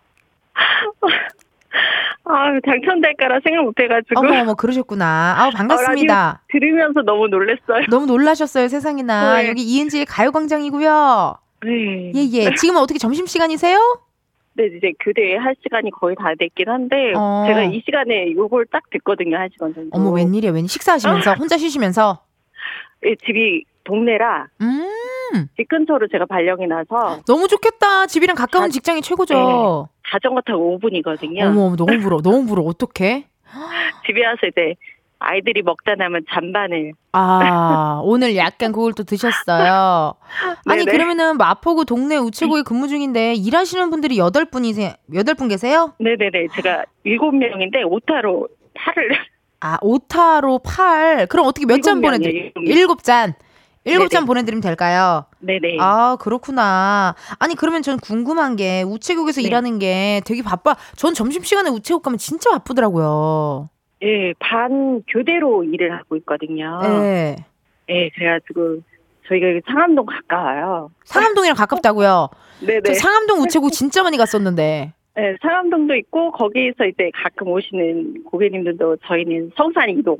Speaker 5: 아, 당첨될 까라 생각 못 해가지고.
Speaker 1: 어머, 어머, 그러셨구나. 아우, 반갑습니다.
Speaker 5: 들으면서 너무 놀랐어요.
Speaker 1: 너무 놀라셨어요, 세상에나.
Speaker 5: 네.
Speaker 1: 여기 이은지의 가요광장이고요.
Speaker 5: 네.
Speaker 1: 예, 예. 지금은 어떻게 점심시간이세요?
Speaker 5: 네, 이제 교대 할 시간이 거의 다 됐긴 한데,
Speaker 1: 어.
Speaker 5: 제가 이 시간에 요걸 딱 듣거든요, 한 시간 정도.
Speaker 1: 어머, 웬일이야, 웬일. 식사하시면서, 혼자 쉬시면서.
Speaker 5: 예, 집이 동네라,
Speaker 1: 음,
Speaker 5: 집 근처로 제가 발령이 나서,
Speaker 1: 너무 좋겠다. 집이랑 가까운
Speaker 5: 자-
Speaker 1: 직장이 최고죠.
Speaker 5: 자전거 타고 5분이거든요.
Speaker 1: 어머, 너무 부러워. 너무 부러워. 어떡해?
Speaker 5: 집에 와서 이제 아이들이 먹다 남은 잔반을.
Speaker 1: 아, 오늘 약간 그걸 또 드셨어요. 아니,
Speaker 5: 네네.
Speaker 1: 그러면은 마포구 동네 우체국에 근무 중인데 일하시는 분들이 여덟 분이세요? 여덟 분 계세요?
Speaker 5: 네네네. 제가 일곱 명인데, 오타로 팔을.
Speaker 1: 아, 오타로 팔. 그럼 어떻게 몇잔
Speaker 5: 일곱 명이에요,
Speaker 1: 보내드릴?
Speaker 5: 일곱
Speaker 1: 잔. 일곱
Speaker 5: 네네.
Speaker 1: 잔 보내드리면 될까요?
Speaker 5: 네네.
Speaker 1: 아, 그렇구나. 아니, 그러면 전 궁금한 게 우체국에서
Speaker 5: 네.
Speaker 1: 일하는 게 되게 바빠. 전 점심시간에 우체국 가면 진짜 바쁘더라고요.
Speaker 5: 예, 반 교대로 일을 하고 있거든요.
Speaker 1: 네.
Speaker 5: 예, 그래가지고 저희가 여기 상암동 가까워요.
Speaker 1: 상암동이랑 가깝다고요.
Speaker 5: 네네.
Speaker 1: 저 상암동 우체국 진짜 많이 갔었는데.
Speaker 5: 네, 상암동도 있고 거기에서 이제 가끔 오시는 고객님들도 저희는 성산 이동.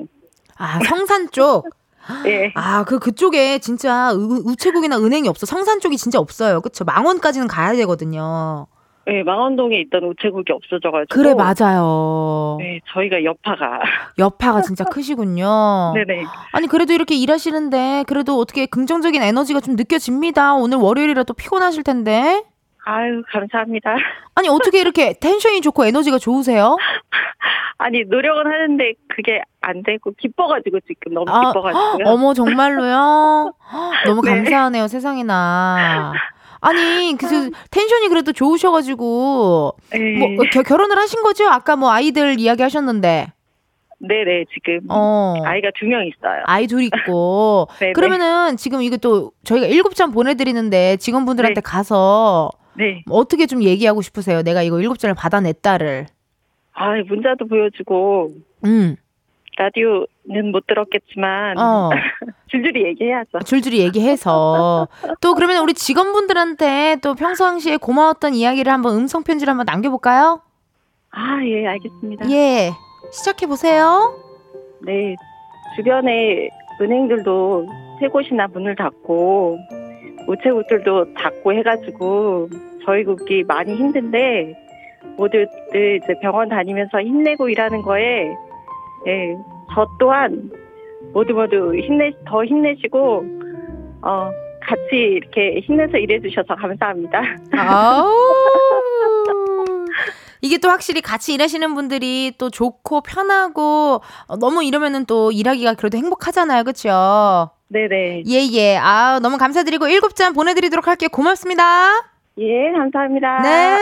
Speaker 1: 아, 성산 쪽.
Speaker 5: 예,
Speaker 1: 아, 그 그쪽에 진짜 우, 우체국이나 은행이 없어. 성산 쪽이 진짜 없어요. 그쵸? 망원까지는 가야 되거든요.
Speaker 5: 예, 망원동에 있던 우체국이 없어져가지고.
Speaker 1: 그래, 맞아요.
Speaker 5: 네, 저희가 여파가.
Speaker 1: 여파가 진짜 크시군요.
Speaker 5: 네네.
Speaker 1: 아니, 그래도 이렇게 일하시는데, 그래도 어떻게 긍정적인 에너지가 좀 느껴집니다. 오늘 월요일이라 또 피곤하실 텐데.
Speaker 5: 아유, 감사합니다.
Speaker 1: 아니, 어떻게 이렇게 텐션이 좋고 에너지가 좋으세요?
Speaker 5: 아니, 노력은 하는데 그게 안 되고, 기뻐가지고 지금 너무
Speaker 1: 아,
Speaker 5: 기뻐가지고요.
Speaker 1: 어머, 정말로요? 너무
Speaker 5: 네.
Speaker 1: 감사하네요, 세상에나. 아니, 그, 텐션이 그래도 좋으셔가지고.
Speaker 5: 네.
Speaker 1: 뭐, 겨, 결혼을 하신 거죠? 아까 뭐 아이들 이야기 하셨는데.
Speaker 5: 네네, 지금.
Speaker 1: 어.
Speaker 5: 아이가 두 명 있어요.
Speaker 1: 아이 둘 있고. 그러면은 지금 이거 또 저희가 일곱 잔 보내드리는데 직원분들한테
Speaker 5: 네.
Speaker 1: 가서
Speaker 5: 네.
Speaker 1: 어떻게 좀 얘기하고 싶으세요? 내가 이거 일곱 잔을 받아냈다를.
Speaker 5: 아, 문자도 보여주고,
Speaker 1: 음.
Speaker 5: 라디오는 못 들었겠지만,
Speaker 1: 어.
Speaker 5: 줄줄이 얘기해야죠.
Speaker 1: 줄줄이 얘기해서 또 그러면 우리 직원분들한테 또 평상시에 고마웠던 이야기를 한번 음성 편지를 한번 남겨볼까요?
Speaker 5: 아, 예, 알겠습니다.
Speaker 1: 예, 시작해 보세요.
Speaker 5: 네, 주변에 은행들도 세 곳이나 문을 닫고 우체국들도 닫고 해가지고 저희 국기 많이 힘든데 모두들 이제 병원 다니면서 힘내고 일하는 거에 예, 저 또한 모두 모두 힘내 더 힘내시고 어 같이 이렇게 힘내서 일해 주셔서 감사합니다.
Speaker 1: 아우. 이게 또 확실히 같이 일하시는 분들이 또 좋고 편하고 어, 너무 이러면은 또 일하기가 그래도 행복하잖아요. 그렇죠?
Speaker 5: 네네.
Speaker 1: 예, 예. 아, 너무 감사드리고 일곱 잔 보내드리도록 할게요. 고맙습니다.
Speaker 5: 예, 감사합니다.
Speaker 1: 네.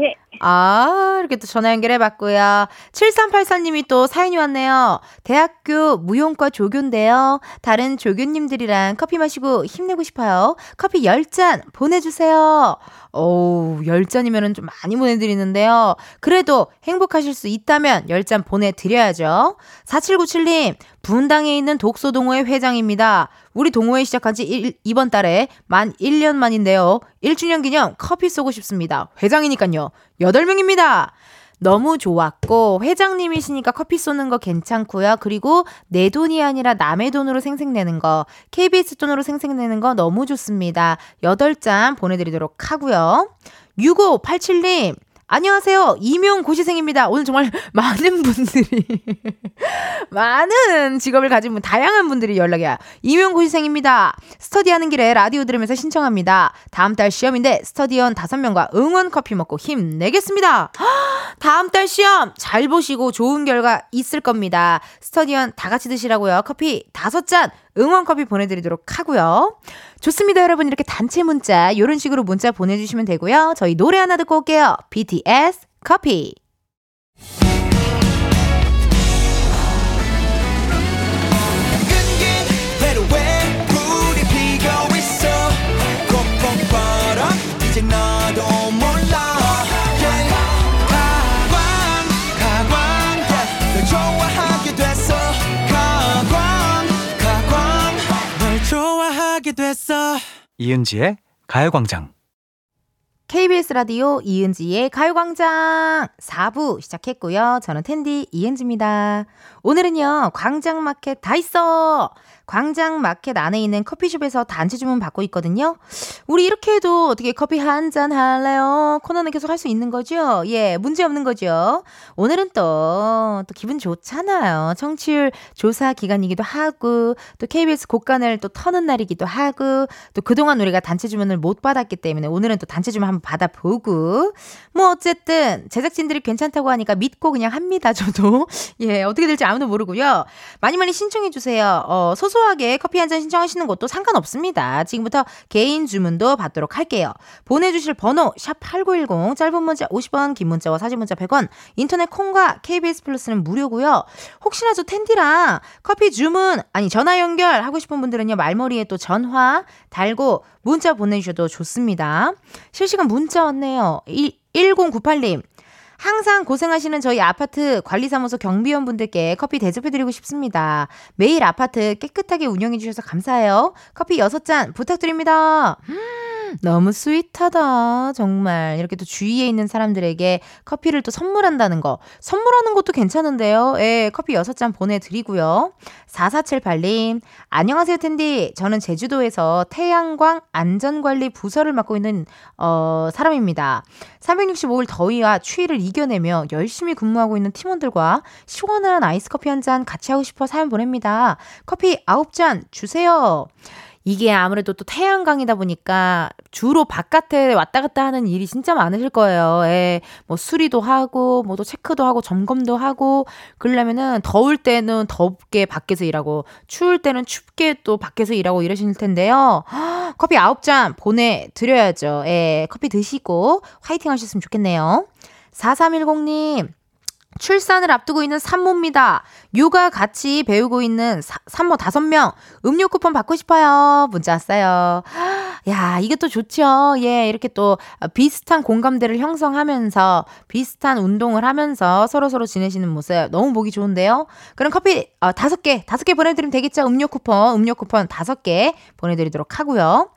Speaker 5: 네.
Speaker 1: 아, 이렇게 또 전화 연결해봤고요. 7384님이 또 사연이 왔네요. 대학교 무용과 조교인데요. 다른 조교님들이랑 커피 마시고 힘내고 싶어요. 커피 10잔 보내주세요. 어우, 10잔이면 좀 많이 보내드리는데요. 그래도 행복하실 수 있다면 10잔 보내드려야죠. 4797님, 분당에 있는 독서 동호회 회장입니다. 우리 동호회 시작한 지 일- 이번 달에 만 1년 만인데요. 1주년 기념 커피 쏘고 싶습니다. 회장이니까요. 8명입니다. 너무 좋았고 회장님이시니까 커피 쏘는 거 괜찮고요. 그리고 내 돈이 아니라 남의 돈으로 생색내는 거 KBS 돈으로 생색내는 거 너무 좋습니다. 8잔 보내드리도록 하고요. 6587님 안녕하세요. 이명 고시생입니다. 오늘 정말 많은 분들이 많은 직업을 가진 분, 다양한 분들이 연락이 와요. 이명 고시생입니다. 스터디하는 길에 라디오 들으면서 신청합니다. 다음 달 시험인데 스터디원 5명과 응원 커피 먹고 힘내겠습니다. 다음 달 시험 잘 보시고 좋은 결과 있을 겁니다. 스터디원 다 같이 드시라고요. 커피 5잔 응원 커피 보내드리도록 하고요. 좋습니다, 여러분. 이렇게 단체 문자, 이런 식으로 문자 보내주시면 되고요. 저희 노래 하나 듣고 올게요. BTS 커피.
Speaker 6: 됐어
Speaker 7: 이은지의 가요광장.
Speaker 1: KBS 라디오 이은지의 가요광장 4부 시작했고요. 저는 텐디 이은지입니다. 오늘은요, 광장마켓 다 있어! 광장 마켓 안에 있는 커피숍에서 단체 주문 받고 있거든요. 우리 이렇게 해도 어떻게 커피 한 잔 할래요? 코너는 계속 할 수 있는 거죠? 예, 문제 없는 거죠? 오늘은 또, 또 기분 좋잖아요. 청취율 조사 기간이기도 하고, 또 KBS 곡간을 또 터는 날이기도 하고, 또 그동안 우리가 단체 주문을 못 받았기 때문에 오늘은 또 단체 주문 한번 받아보고, 뭐 어쨌든 제작진들이 괜찮다고 하니까 믿고 그냥 합니다, 저도. 예, 어떻게 될지 아무도 모르고요. 많이 많이 신청해주세요. 어, 소소 하게 커피 한 잔 신청하시는 것도 상관없습니다. 지금부터 개인 주문도 받도록 할게요. 보내주실 번호, 샵8910, 짧은 문자 50원, 긴 문자와 사진 문자 100원, 인터넷 콩과 KBS 플러스는 무료고요. 혹시나 저 텐디랑 커피 주문, 아니 전화 연결 하고 싶은 분들은요, 말머리에 또 전화 달고 문자 보내주셔도 좋습니다. 실시간 문자 왔네요. 1098님. 항상 고생하시는 저희 아파트 관리사무소 경비원 분들께 커피 대접해드리고 싶습니다. 매일 아파트 깨끗하게 운영해주셔서 감사해요. 커피 6잔 부탁드립니다. 음, 너무 스윗하다. 정말. 이렇게 또 주위에 있는 사람들에게 커피를 또 선물한다는 거. 선물하는 것도 괜찮은데요. 예, 커피 6잔 보내드리고요. 4478님, 안녕하세요, 텐디. 저는 제주도에서 태양광 안전관리 부서를 맡고 있는, 어, 사람입니다. 365일 더위와 추위를 이겨내며 열심히 근무하고 있는 팀원들과 시원한 아이스 커피 한 잔 같이 하고 싶어 사연 보냅니다. 커피 9잔 주세요. 이게 아무래도 또 태양광이다 보니까 주로 바깥에 왔다 갔다 하는 일이 진짜 많으실 거예요. 예. 뭐 수리도 하고, 뭐 또 체크도 하고, 점검도 하고, 그러려면은 더울 때는 덥게 밖에서 일하고, 추울 때는 춥게 또 밖에서 일하고 이러실 텐데요. 커피 9잔 보내 드려야죠. 예, 커피 드시고 화이팅 하셨으면 좋겠네요. 4310님, 출산을 앞두고 있는 산모입니다. 육아 같이 배우고 있는 사, 산모 5명 음료 쿠폰 받고 싶어요. 문자 왔어요. 야, 이게 또 좋죠. 예, 이렇게 또 비슷한 공감대를 형성하면서 비슷한 운동을 하면서 서로서로 지내시는 모습 너무 보기 좋은데요. 그럼 커피 어, 5개, 5개 보내드리면 되겠죠? 음료 쿠폰, 음료 쿠폰 5개 보내드리도록 하고요.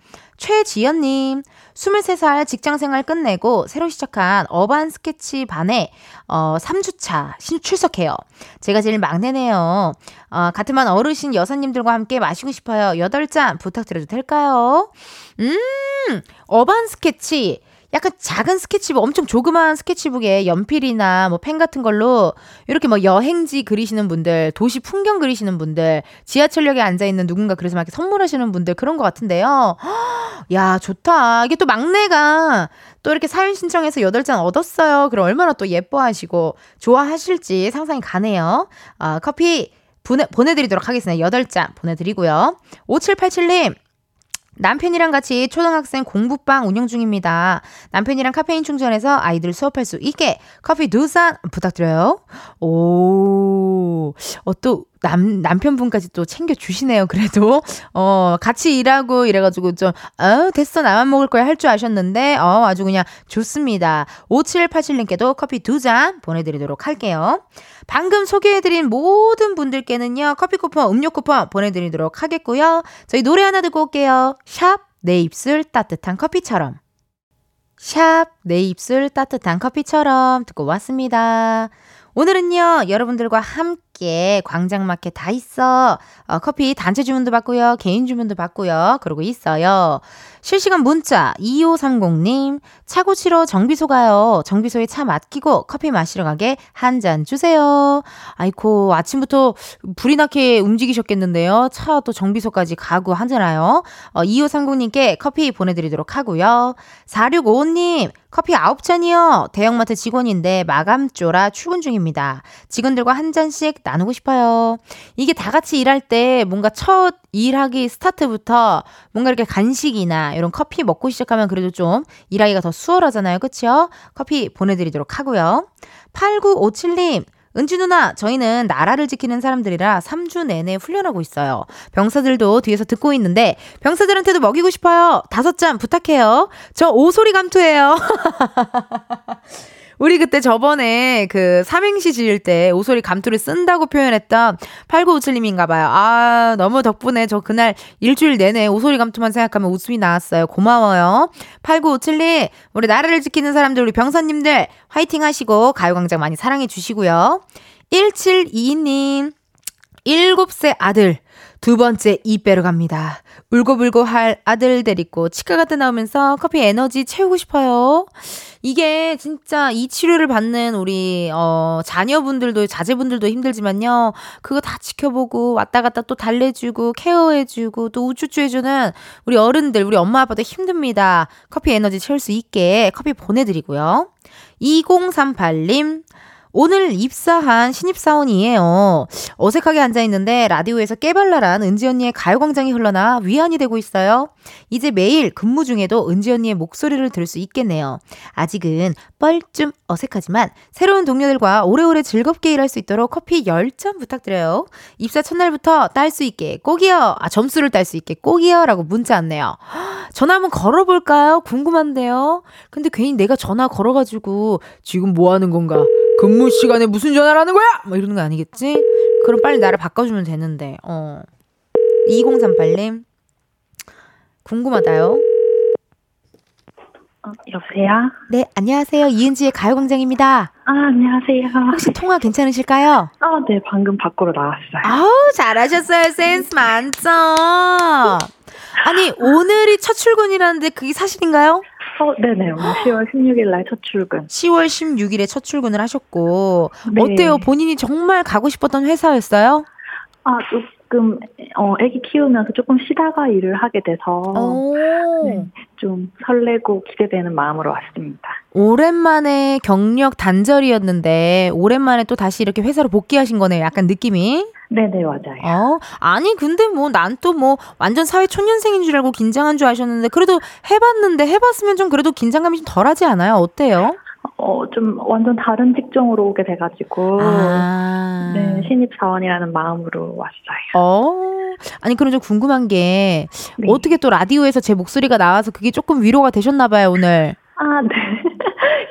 Speaker 1: 최지연님, 23살 직장 생활 끝내고 새로 시작한 urban 스케치 반에 어, 3주차 출석해요. 제가 제일 막내네요. 어, 같은 반 어르신 여사님들과 함께 마시고 싶어요. 8잔 부탁드려도 될까요? 음, urban 스케치. 약간 작은 스케치북, 엄청 조그마한 스케치북에 연필이나 뭐 펜 같은 걸로 이렇게 뭐 여행지 그리시는 분들, 도시 풍경 그리시는 분들, 지하철역에 앉아 있는 누군가 그려서 막 이렇게 선물하시는 분들 그런 것 같은데요. 야, 좋다. 이게 또 막내가 또 이렇게 사연 신청해서 8잔 얻었어요. 그럼 얼마나 또 예뻐하시고 좋아하실지 상상이 가네요. 아, 커피 보내, 보내드리도록 하겠습니다. 8잔 보내드리고요. 5787님, 남편이랑 같이 초등학생 공부방 운영 중입니다. 남편이랑 카페인 충전해서 아이들 수업할 수 있게 커피 두 잔 부탁드려요. 오, 어, 또 남, 남편분까지 또 챙겨주시네요, 그래도. 어, 같이 일하고 이래가지고 좀, 어, 됐어, 나만 먹을 거야 할 줄 아셨는데, 어, 아주 그냥 좋습니다. 5787님께도 커피 두 잔 보내드리도록 할게요. 방금 소개해드린 모든 분들께는요, 커피 쿠폰, 음료 쿠폰 보내드리도록 하겠고요. 저희 노래 하나 듣고 올게요. 샵, 내 입술 따뜻한 커피처럼. 샵, 내 입술 따뜻한 커피처럼 듣고 왔습니다. 오늘은요, 여러분들과 함께 광장마켓 다 있어. 어, 커피 단체 주문도 받고요. 개인 주문도 받고요. 그러고 있어요. 실시간 문자 2530님 차고 치러 정비소 가요. 정비소에 차 맡기고 커피 마시러 가게 한 잔 주세요. 아이코 아침부터 불이 나게 움직이셨겠는데요. 차 또 정비소까지 가고 하잖아요. 어, 2530님께 커피 보내드리도록 하고요. 4655님 커피 9잔이요. 대형마트 직원인데 마감 쪼라 출근 중입니다. 직원들과 한 잔씩 나누고 싶어요. 이게 다 같이 일할 때 뭔가 첫 일하기 스타트부터 뭔가 이렇게 간식이나 이런 커피 먹고 시작하면 그래도 좀 일하기가 더 수월하잖아요. 그쵸? 커피 보내드리도록 하고요. 8957님, 은지 누나, 저희는 나라를 지키는 사람들이라 3주 내내 훈련하고 있어요. 병사들도 뒤에서 듣고 있는데, 병사들한테도 먹이고 싶어요. 다섯 잔 부탁해요. 저 오소리 감투예요. 우리 그때 저번에 그 삼행시 지을 때 오소리 감투를 쓴다고 표현했던 8957님인가 봐요. 아, 너무 덕분에 저 그날 일주일 내내 오소리 감투만 생각하면 웃음이 나왔어요. 고마워요. 8957님, 우리 나라를 지키는 사람들, 우리 병사님들 화이팅 하시고 가요광장 많이 사랑해 주시고요. 1722님, 7세 아들, 두 번째 이 빼러 갑니다. 울고불고 할 아들 데리고 치과 갔다 나오면서 커피 에너지 채우고 싶어요. 이게 진짜 이 치료를 받는 우리 어 자녀분들도 자제분들도 힘들지만요. 그거 다 지켜보고 왔다 갔다 또 달래주고 케어해주고 또 우쭈쭈 해주는 우리 어른들 우리 엄마 아빠도 힘듭니다. 커피 에너지 채울 수 있게 커피 보내드리고요. 2038님 오늘 입사한 신입사원이에요. 어색하게 앉아있는데 라디오에서 깨발랄한 은지 언니의 가요광장이 흘러나 위안이 되고 있어요. 이제 매일 근무 중에도 은지 언니의 목소리를 들을 수 있겠네요. 아직은 뻘쭘 어색하지만 새로운 동료들과 오래오래 즐겁게 일할 수 있도록 커피 10잔 부탁드려요. 입사 첫날부터 딸 수 있게 꼭이요. 아, 점수를 딸 수 있게 꼭이요. 라고 문자 왔네요. 전화 한번 걸어볼까요? 궁금한데요. 근데 괜히 내가 전화 걸어가지고 지금 뭐 하는 건가? 근무 시간에 무슨 전화를 하는 거야? 뭐 이러는 거 아니겠지? 그럼 빨리 나를 바꿔주면 되는데, 어. 2038님. 궁금하다요.
Speaker 8: 어, 여보세요?
Speaker 1: 네, 안녕하세요. 이은지의 가요광장입니다.
Speaker 8: 아, 안녕하세요.
Speaker 1: 혹시 통화 괜찮으실까요?
Speaker 8: 아, 네, 방금 밖으로 나왔어요.
Speaker 1: 아우, 잘하셨어요. 센스 만점. 아니, 오늘이 첫 출근이라는데 그게 사실인가요?
Speaker 8: 어, 네네. 오늘 10월 16일 날 첫 출근.
Speaker 1: 10월 16일에 첫 출근을 하셨고,
Speaker 8: 네.
Speaker 1: 어때요? 본인이 정말 가고 싶었던 회사였어요?
Speaker 8: 아, 조금, 어, 애기 키우면서 조금 쉬다가 일을 하게 돼서,
Speaker 1: 오.
Speaker 8: 네, 좀 설레고 기대되는 마음으로 왔습니다.
Speaker 1: 오랜만에 경력 단절이었는데 오랜만에 또 다시 이렇게 회사로 복귀하신 거네요. 약간 느낌이.
Speaker 8: 네네, 맞아요.
Speaker 1: 어, 아니 근데 뭐 난 또뭐 완전 사회 초년생인 줄 알고 긴장한 줄 아셨는데 그래도 해봤는데 해봤으면 좀 그래도 긴장감이 좀 덜하지 않아요? 어때요?
Speaker 8: 어, 좀 완전 다른 직종으로 오게 돼가지고.
Speaker 1: 아.
Speaker 8: 네, 신입사원이라는 마음으로 왔어요.
Speaker 1: 어. 아니 그럼 좀 궁금한 게
Speaker 8: 네.
Speaker 1: 어떻게 또 라디오에서 제 목소리가 나와서 그게 조금 위로가 되셨나 봐요, 오늘.
Speaker 8: 아, 네.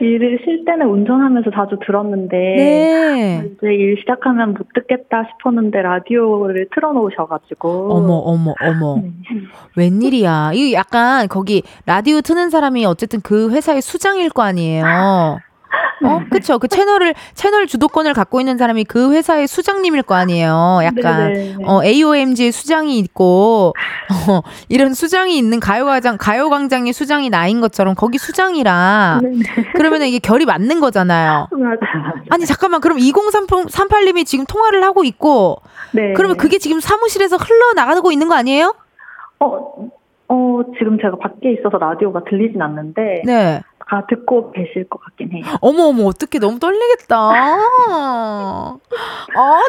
Speaker 8: 일을 쉴 때는 운전하면서 자주 들었는데.
Speaker 1: 네.
Speaker 8: 이제 일 시작하면 못 듣겠다 싶었는데 라디오를 틀어놓으셔가지고.
Speaker 1: 어머 어머 어머.
Speaker 8: 네.
Speaker 1: 웬일이야. 이게 약간 거기 라디오 트는 사람이 어쨌든 그 회사의 수장일 거 아니에요. 어, 그쵸. 그 채널을, 채널 주도권을 갖고 있는 사람이 그 회사의 수장님일 거 아니에요. 약간,
Speaker 8: 네네.
Speaker 1: 어, AOMG의 수장이 있고, 어, 이런 수장이 있는 가요광장, 가요광장의 수장이 나인 것처럼 거기 수장이라,
Speaker 8: 네네.
Speaker 1: 그러면 이게 결이 맞는 거잖아요. 아니, 잠깐만. 그럼 2038님이 지금 통화를 하고 있고,
Speaker 8: 네.
Speaker 1: 그러면 그게 지금 사무실에서 흘러나가고 있는 거 아니에요?
Speaker 8: 어, 어, 지금 제가 밖에 있어서 라디오가 들리진 않는데.
Speaker 1: 네.
Speaker 8: 다 듣고 계실 것 같긴 해요.
Speaker 1: 어머 어머 어떻게 너무 떨리겠다. 아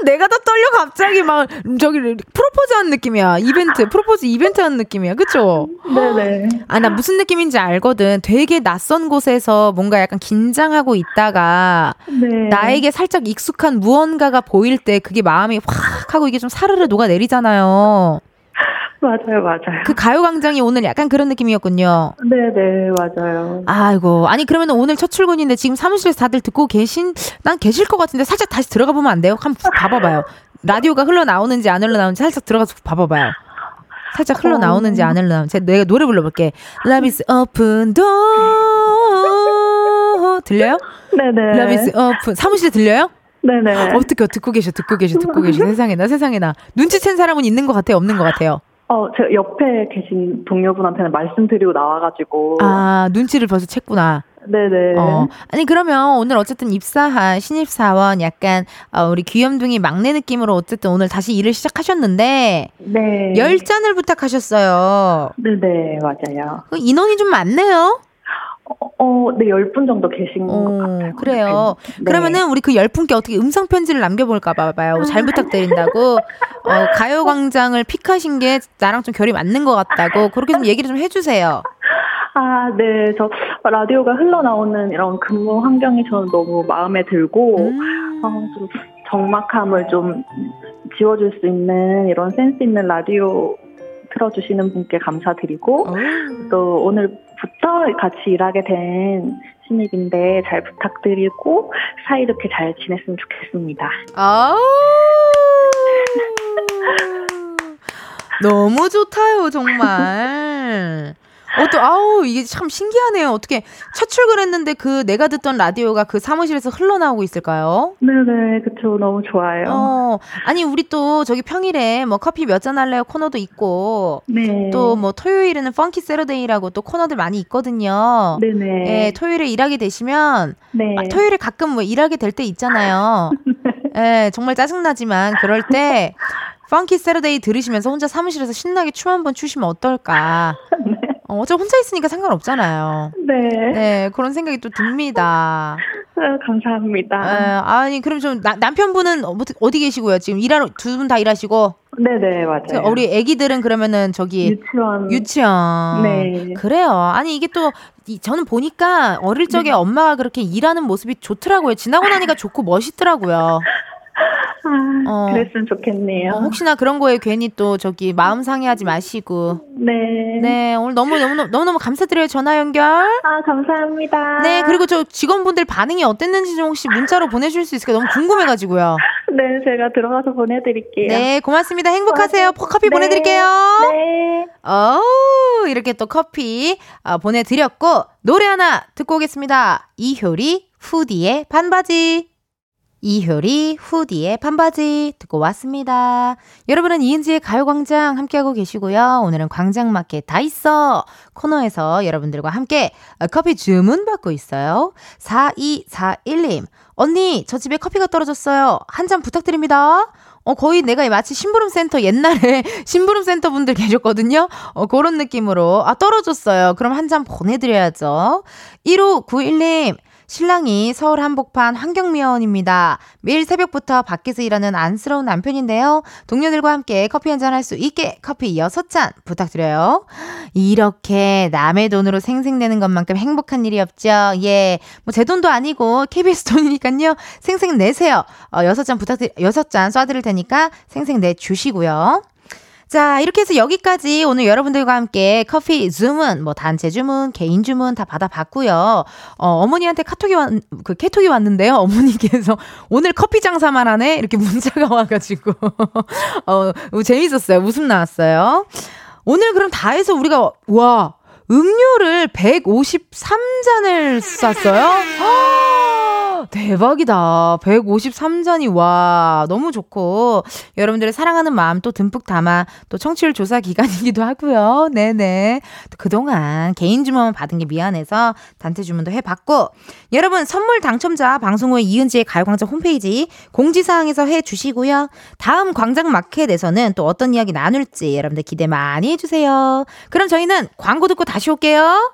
Speaker 1: 내가 더 떨려 갑자기 막 저기 프로포즈한 느낌이야. 이벤트 프로포즈 이벤트 하는 느낌이야. 그쵸?
Speaker 8: 네네.
Speaker 1: 아 나 무슨 느낌인지 알거든. 되게 낯선 곳에서 뭔가 약간 긴장하고 있다가
Speaker 8: 네.
Speaker 1: 나에게 살짝 익숙한 무언가가 보일 때 그게 마음이 확 하고 이게 좀 사르르 녹아 내리잖아요.
Speaker 8: 맞아요, 맞아요.
Speaker 1: 그 가요광장이 오늘 약간 그런 느낌이었군요.
Speaker 8: 네네, 맞아요.
Speaker 1: 아이고 아니 그러면 오늘 첫 출근인데 지금 사무실에서 다들 듣고 계신 난 계실 것 같은데 살짝 다시 들어가 보면 안 돼요? 한번 봐봐봐요. 라디오가 흘러나오는지 안 흘러나오는지 살짝 들어가서 봐봐봐요. 살짝 흘러나오는지 안 흘러나오는지 내가 노래 불러볼게. Love is open door 들려요?
Speaker 8: 네네.
Speaker 1: Love is open 사무실에 들려요?
Speaker 8: 네네.
Speaker 1: 어떻게 듣고 계셔 듣고 계셔 듣고 계셔 세상에나 세상에나 눈치챈 사람은 있는 것 같아요 없는 것 같아요.
Speaker 8: 어, 제 옆에 계신 동료분한테는 말씀드리고 나와가지고.
Speaker 1: 아 눈치를 벌써 챘구나.
Speaker 8: 네네.
Speaker 1: 어, 아니 그러면 오늘 어쨌든 입사한 신입사원 약간 어, 우리 귀염둥이 막내 느낌으로 어쨌든 오늘 다시 일을 시작하셨는데
Speaker 8: 네.
Speaker 1: 열 잔을 부탁하셨어요.
Speaker 8: 네네, 맞아요.
Speaker 1: 그 인원이 좀 많네요.
Speaker 8: 어, 어, 네, 열분 정도 계신 것
Speaker 1: 어,
Speaker 8: 같아요.
Speaker 1: 그래요.
Speaker 8: 네.
Speaker 1: 그러면은 우리 그열 분께 어떻게 음성 편지를 남겨볼까 봐봐요. 잘 부탁드린다고. 어, 가요광장을 픽하신 게 나랑 좀 결이 맞는 것 같다고 그렇게 좀 얘기를 좀 해주세요.
Speaker 8: 아, 네. 저 라디오가 흘러나오는 이런 근무 환경이 저는 너무 마음에 들고,
Speaker 1: 음.
Speaker 8: 어, 좀 적막함을 좀 지워줄 수 있는 이런 센스 있는 라디오 틀어주시는 분께 감사드리고,
Speaker 1: 어.
Speaker 8: 또 오늘부터 같이 일하게 된 신입인데 잘 부탁드리고, 사이좋게 잘 지냈으면 좋겠습니다.
Speaker 1: 아우. 너무 좋다요, 정말. 어, 또, 아우, 이게 참 신기하네요. 어떻게 첫 출근했는데 그 내가 듣던 라디오가 그 사무실에서 흘러나오고 있을까요?
Speaker 8: 네네, 그쵸. 너무 좋아요.
Speaker 1: 어, 아니, 우리 또 저기 평일에 뭐 커피 몇 잔 할래요 코너도 있고,
Speaker 8: 네.
Speaker 1: 또 뭐 토요일에는 Funky Saturday라고 또 코너들 많이 있거든요.
Speaker 8: 네네.
Speaker 1: 예, 토요일에 일하게 되시면,
Speaker 8: 네.
Speaker 1: 아, 토요일에 가끔 뭐 일하게 될 때 있잖아요. 예, 정말 짜증나지만 그럴 때 Funky Saturday 들으시면서 혼자 사무실에서 신나게 춤 한번 추시면 어떨까. 어, 어차피 혼자 있으니까 상관없잖아요.
Speaker 8: 네.
Speaker 1: 네, 그런 생각이 또 듭니다.
Speaker 8: 아, 감사합니다.
Speaker 1: 예, 아니, 그럼 좀 나- 남편분은 어- 어디 계시고요? 지금 일하러, 두 분 다 일하시고?
Speaker 8: 네네, 맞아요.
Speaker 1: 우리 애기들은 그러면은 저기
Speaker 8: 유치원.
Speaker 1: 유치원.
Speaker 8: 네.
Speaker 1: 그래요. 아니 이게 또 이, 저는 보니까 어릴 적에 엄마가 그렇게 일하는 모습이 좋더라고요. 지나고 나니까 좋고 멋있더라고요.
Speaker 8: 아,
Speaker 1: 어.
Speaker 8: 그랬으면 좋겠네요.
Speaker 1: 어, 혹시나 그런 거에 괜히 또 저기 마음 상해하지 마시고.
Speaker 8: 네.
Speaker 1: 네, 오늘 너무 너무 너무 너무 감사드려요. 전화 연결.
Speaker 8: 아, 감사합니다.
Speaker 1: 네, 그리고 저 직원분들 반응이 어땠는지 좀 혹시 문자로 보내줄 수 있을까요? 너무 궁금해가지고.
Speaker 8: 네, 제가 들어가서 보내드릴게요.
Speaker 1: 네, 고맙습니다. 행복하세요. 포 커피
Speaker 8: 네.
Speaker 1: 보내드릴게요.
Speaker 8: 네.
Speaker 1: 어우, 이렇게 또 커피 어, 보내드렸고, 노래 하나 듣고 오겠습니다. 이효리, 후디의 반바지. 이효리, 후디의 반바지 듣고 왔습니다. 여러분은 이은지의 가요광장 함께하고 계시고요. 오늘은 광장마켓 다 있어 코너에서 여러분들과 함께 어, 커피 주문 받고 있어요. 4241님, 언니, 저 집에 커피가 떨어졌어요. 한 잔 부탁드립니다. 어, 거의 내가 마치 심부름 센터 옛날에 심부름 센터 분들 계셨거든요. 어, 그런 느낌으로. 아, 떨어졌어요. 그럼 한 잔 보내드려야죠. 1591님, 신랑이 서울 한복판 환경미화원입니다. 매일 새벽부터 밖에서 일하는 안쓰러운 남편인데요. 동료들과 함께 커피 한 잔 할 수 있게 커피 6잔 부탁드려요. 이렇게 남의 돈으로 생생내는 것만큼 행복한 일이 없죠. 예. 뭐 제 돈도 아니고 KBS 돈이니까요. 생생 내세요. 어, 6잔 부탁드리, 6잔 쏴드릴 테니까 생생 내 주시고요. 자, 이렇게 해서 여기까지 오늘 여러분들과 함께 커피 주문, 뭐 단체 주문, 개인 주문 다 받아봤고요. 어, 어머니한테 카톡이 왔, 그 캐톡이 왔는데요. 어머니께서 오늘 커피 장사만 하네? 이렇게 문자가 와가지고. 어, 재밌었어요. 웃음 나왔어요. 오늘 그럼 다 해서 우리가, 와, 음료를 153잔을 쌌어요? 대박이다. 153잔이 와 너무 좋고 여러분들의 사랑하는 마음 또 듬뿍 담아 또 청취율 조사 기간이기도 하고요. 네네. 그동안 개인 주문 받은 게 미안해서 단체 주문도 해봤고 여러분 선물 당첨자 방송 후에 이은지의 가요광장 홈페이지 공지사항에서 해주시고요. 다음 광장 마켓에서는 또 어떤 이야기 나눌지 여러분들 기대 많이 해주세요. 그럼 저희는 광고 듣고 다시 올게요.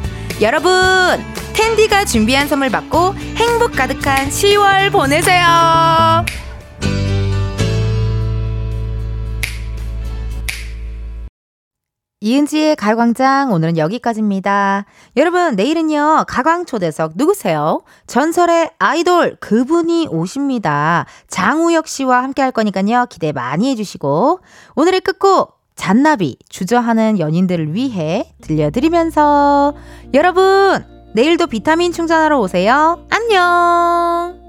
Speaker 1: 여러분, 텐디가 준비한 선물 받고 행복 가득한 10월 보내세요. 이은지의 가광장 오늘은 여기까지입니다. 여러분 내일은요 가광초대석 누구세요? 전설의 아이돌 그분이 오십니다. 장우혁 씨와 함께 할 거니까요 기대 많이 해주시고 오늘의 끝곡 잔나비 주저하는 연인들을 위해 들려드리면서 여러분 내일도 비타민 충전하러 오세요. 안녕.